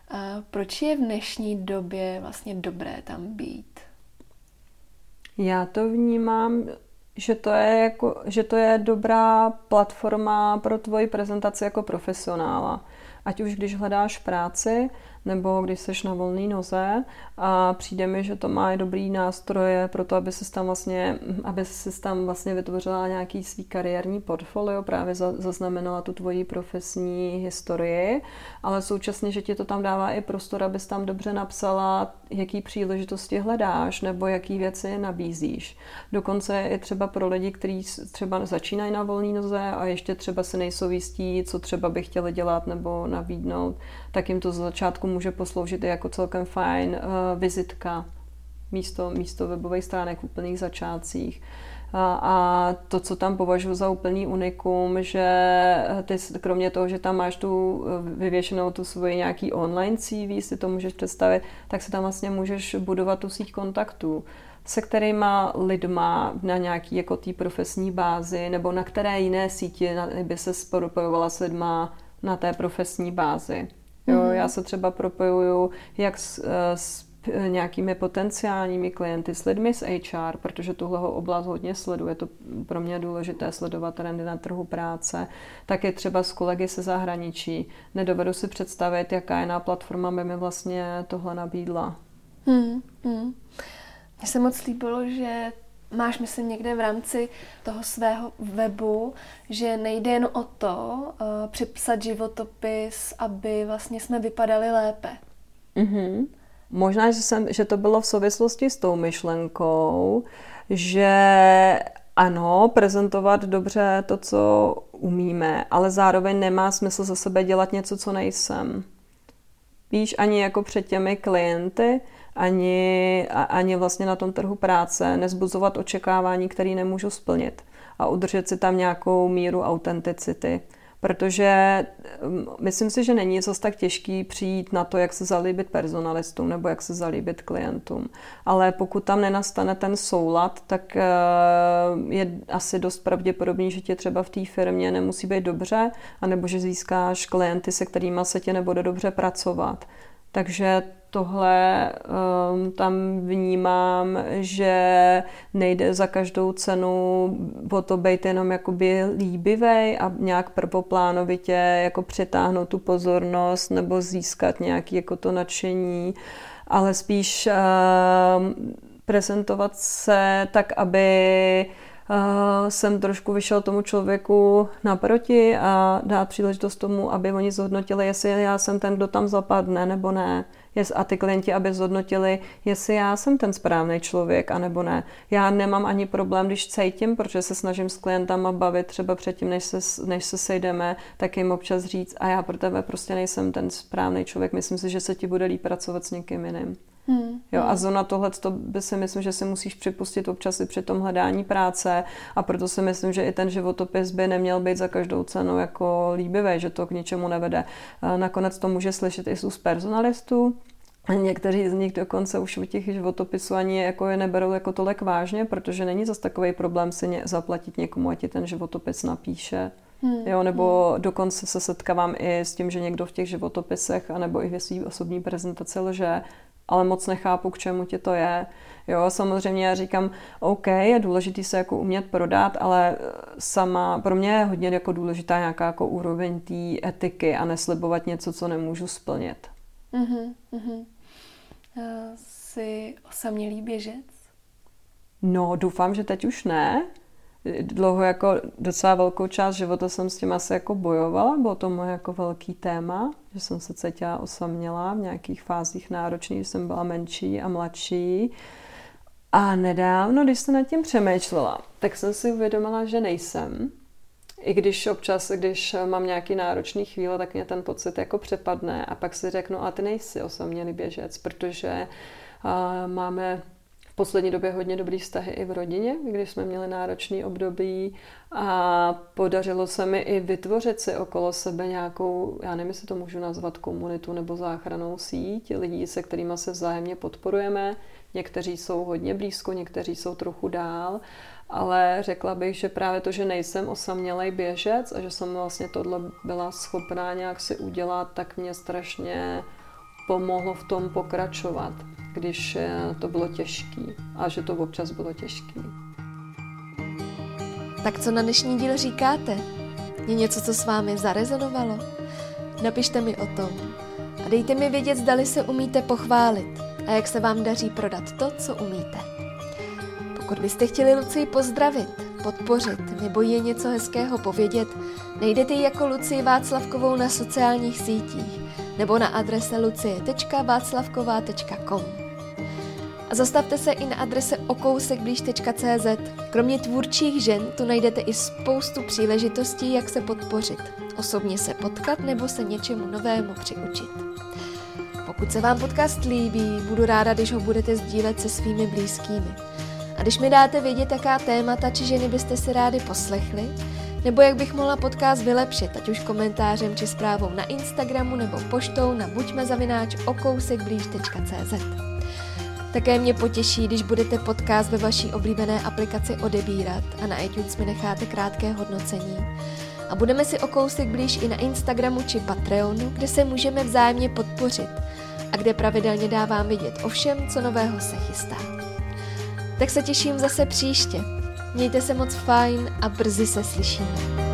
A proč je v dnešní době vlastně dobré tam být? Já to vnímám, že to je, jako, že to je dobrá platforma pro tvoji prezentaci jako profesionála. Ať už když hledáš práci, nebo když seš na volné noze a přijde mi, že to má dobrý nástroje pro to, aby se tam vlastně, aby se tam vlastně vytvořila nějaký svý kariérní portfolio, právě zaznamenala tu tvoji profesní historii, ale současně, že ti to tam dává i prostor, abys tam dobře napsala, jaký příležitosti hledáš nebo jaký věci nabízíš. Dokonce i třeba pro lidi, kteří třeba začínají na volné noze a ještě třeba se nejsou jistí, co třeba by chtěli dělat nebo nabídnout, tak jim to z začátku může posloužit i jako celkem fajn uh, vizitka místo, místo webových stránek v úplných začátcích. A, a to, co tam považuji za úplný unikum, že ty, kromě toho, že tam máš tu eh, vyvěšenou tu svoji nějaký online CV, si to můžeš představit, tak se tam vlastně můžeš budovat tu síť kontaktů se kterýma lidma na nějaký jako tý profesní bázi, nebo na které jiné síti by se propojovala s lidma na té profesní bázi. Jo, mm-hmm. Já se třeba propojuju jak s, eh, s nějakými potenciálními klienty, s lidmi z HR, protože tuhle oblast hodně sleduju. Je to pro mě důležité sledovat trendy na trhu práce. Taky třeba s kolegy se zahraničí. Nedovedu si představit, jaká jiná platforma by mi vlastně tohle nabídla. Hmm, hmm. Mně se moc líbilo, že máš, myslím, někde v rámci toho svého webu, že nejde jen o to uh, připsat životopis, aby vlastně jsme vypadali lépe. Mm-hmm. Možná, že, jsem, že to bylo v souvislosti s tou myšlenkou, že ano, prezentovat dobře to, co umíme, ale zároveň nemá smysl za sebe dělat něco, co nejsem. Víš, ani jako před těmi klienty, ani, ani vlastně na tom trhu práce nezbuzovat očekávání, které nemůžu splnit a udržet si tam nějakou míru autenticity. Protože mm, myslím si, že není zase tak těžký přijít na to, jak se zalíbit personalistům nebo jak se zalíbit klientům. Ale pokud tam nenastane ten soulad, tak eh, je asi dost pravděpodobný, že tě třeba v té firmě nemusí být dobře, anebo že získáš klienty, se kterými se tě nebude dobře pracovat. Takže tohle um, tam vnímám, že nejde za každou cenu o to být jenom jakoby líbivej a nějak prvoplánovitě jako přitáhnout tu pozornost nebo získat nějaký jako to nadšení, ale spíš um, prezentovat se tak, aby jsem trošku vyšel tomu člověku naproti a dát příležitost tomu, aby oni zhodnotili, jestli já jsem ten, kdo tam zapadne nebo ne a ty klienti, aby zhodnotili, jestli já jsem ten správný člověk, anebo ne. Já nemám ani problém, když cítím, protože se snažím s klientama bavit třeba předtím, než se, než se sejdeme, tak jim občas říct, a já pro tebe prostě nejsem ten správný člověk, myslím si, že se ti bude líp pracovat s někým jiným. Hmm. Jo, a zóna tohle to by si myslím, že si musíš připustit občas i při tom hledání práce a proto si myslím, že i ten životopis by neměl být za každou cenu jako líbivý, že to k ničemu nevede. Nakonec to může slyšet i z personalistů, Někteří z nich dokonce už u těch životopisů ani jako je neberou jako tolik vážně, protože není zase takový problém si ně, zaplatit někomu, ať ti ten životopis napíše. Hmm. Jo, nebo hmm. dokonce se setkávám i s tím, že někdo v těch životopisech, anebo i ve své osobní prezentaci lže, ale moc nechápu, k čemu ti to je. Jo, samozřejmě já říkám, OK, je důležitý se jako umět prodat, ale sama, pro mě je hodně jako důležitá nějaká jako úroveň té etiky a neslibovat něco, co nemůžu splnit. Mm-hmm, mm-hmm. Jsi osamělý běžec? No, doufám, že teď už ne. Dlouho jako docela velkou část života jsem s tím asi jako bojovala, bylo to moje jako velký téma, že jsem se cítila osamělá v nějakých fázích náročných, jsem byla menší a mladší. A nedávno, když jsem nad tím přemýšlela, tak jsem si uvědomila, že nejsem. I když občas, když mám nějaký náročný chvíle, tak mě ten pocit jako přepadne a pak si řeknu, a ty nejsi osamělý běžec, protože uh, máme poslední době hodně dobrý vztahy i v rodině, když jsme měli náročný období a podařilo se mi i vytvořit si okolo sebe nějakou, já nevím, jestli to můžu nazvat komunitu nebo záchranou síť lidí, se kterými se vzájemně podporujeme. Někteří jsou hodně blízko, někteří jsou trochu dál ale řekla bych, že právě to, že nejsem osamělej běžec a že jsem vlastně tohle byla schopná nějak si udělat, tak mě strašně pomohlo v tom pokračovat, když eh, to bylo těžký a že to občas bylo těžký. Tak co na dnešní díl říkáte? Je něco, co s vámi zarezonovalo? Napište mi o tom a dejte mi vědět, zdali se umíte pochválit a jak se vám daří prodat to, co umíte. Pokud byste chtěli Lucii pozdravit, podpořit nebo je něco hezkého povědět, najdete ji jako Lucii Václavkovou na sociálních sítích nebo na adrese lucie.václavková.com. A zastavte se i na adrese okousekblíž.cz. Kromě tvůrčích žen tu najdete i spoustu příležitostí, jak se podpořit, osobně se potkat nebo se něčemu novému přiučit. Pokud se vám podcast líbí, budu ráda, když ho budete sdílet se svými blízkými. A když mi dáte vědět, jaká témata či ženy byste si rádi poslechli, nebo jak bych mohla podcast vylepšit, ať už komentářem či zprávou na Instagramu nebo poštou na buďmezavináč okousekblíž.cz. Také mě potěší, když budete podcast ve vaší oblíbené aplikaci odebírat a na iTunes mi necháte krátké hodnocení. A budeme si o kousek blíž i na Instagramu či Patreonu, kde se můžeme vzájemně podpořit a kde pravidelně dávám vidět o všem, co nového se chystá. Tak se těším zase příště. Mějte se moc fajn a brzy se slyšíme.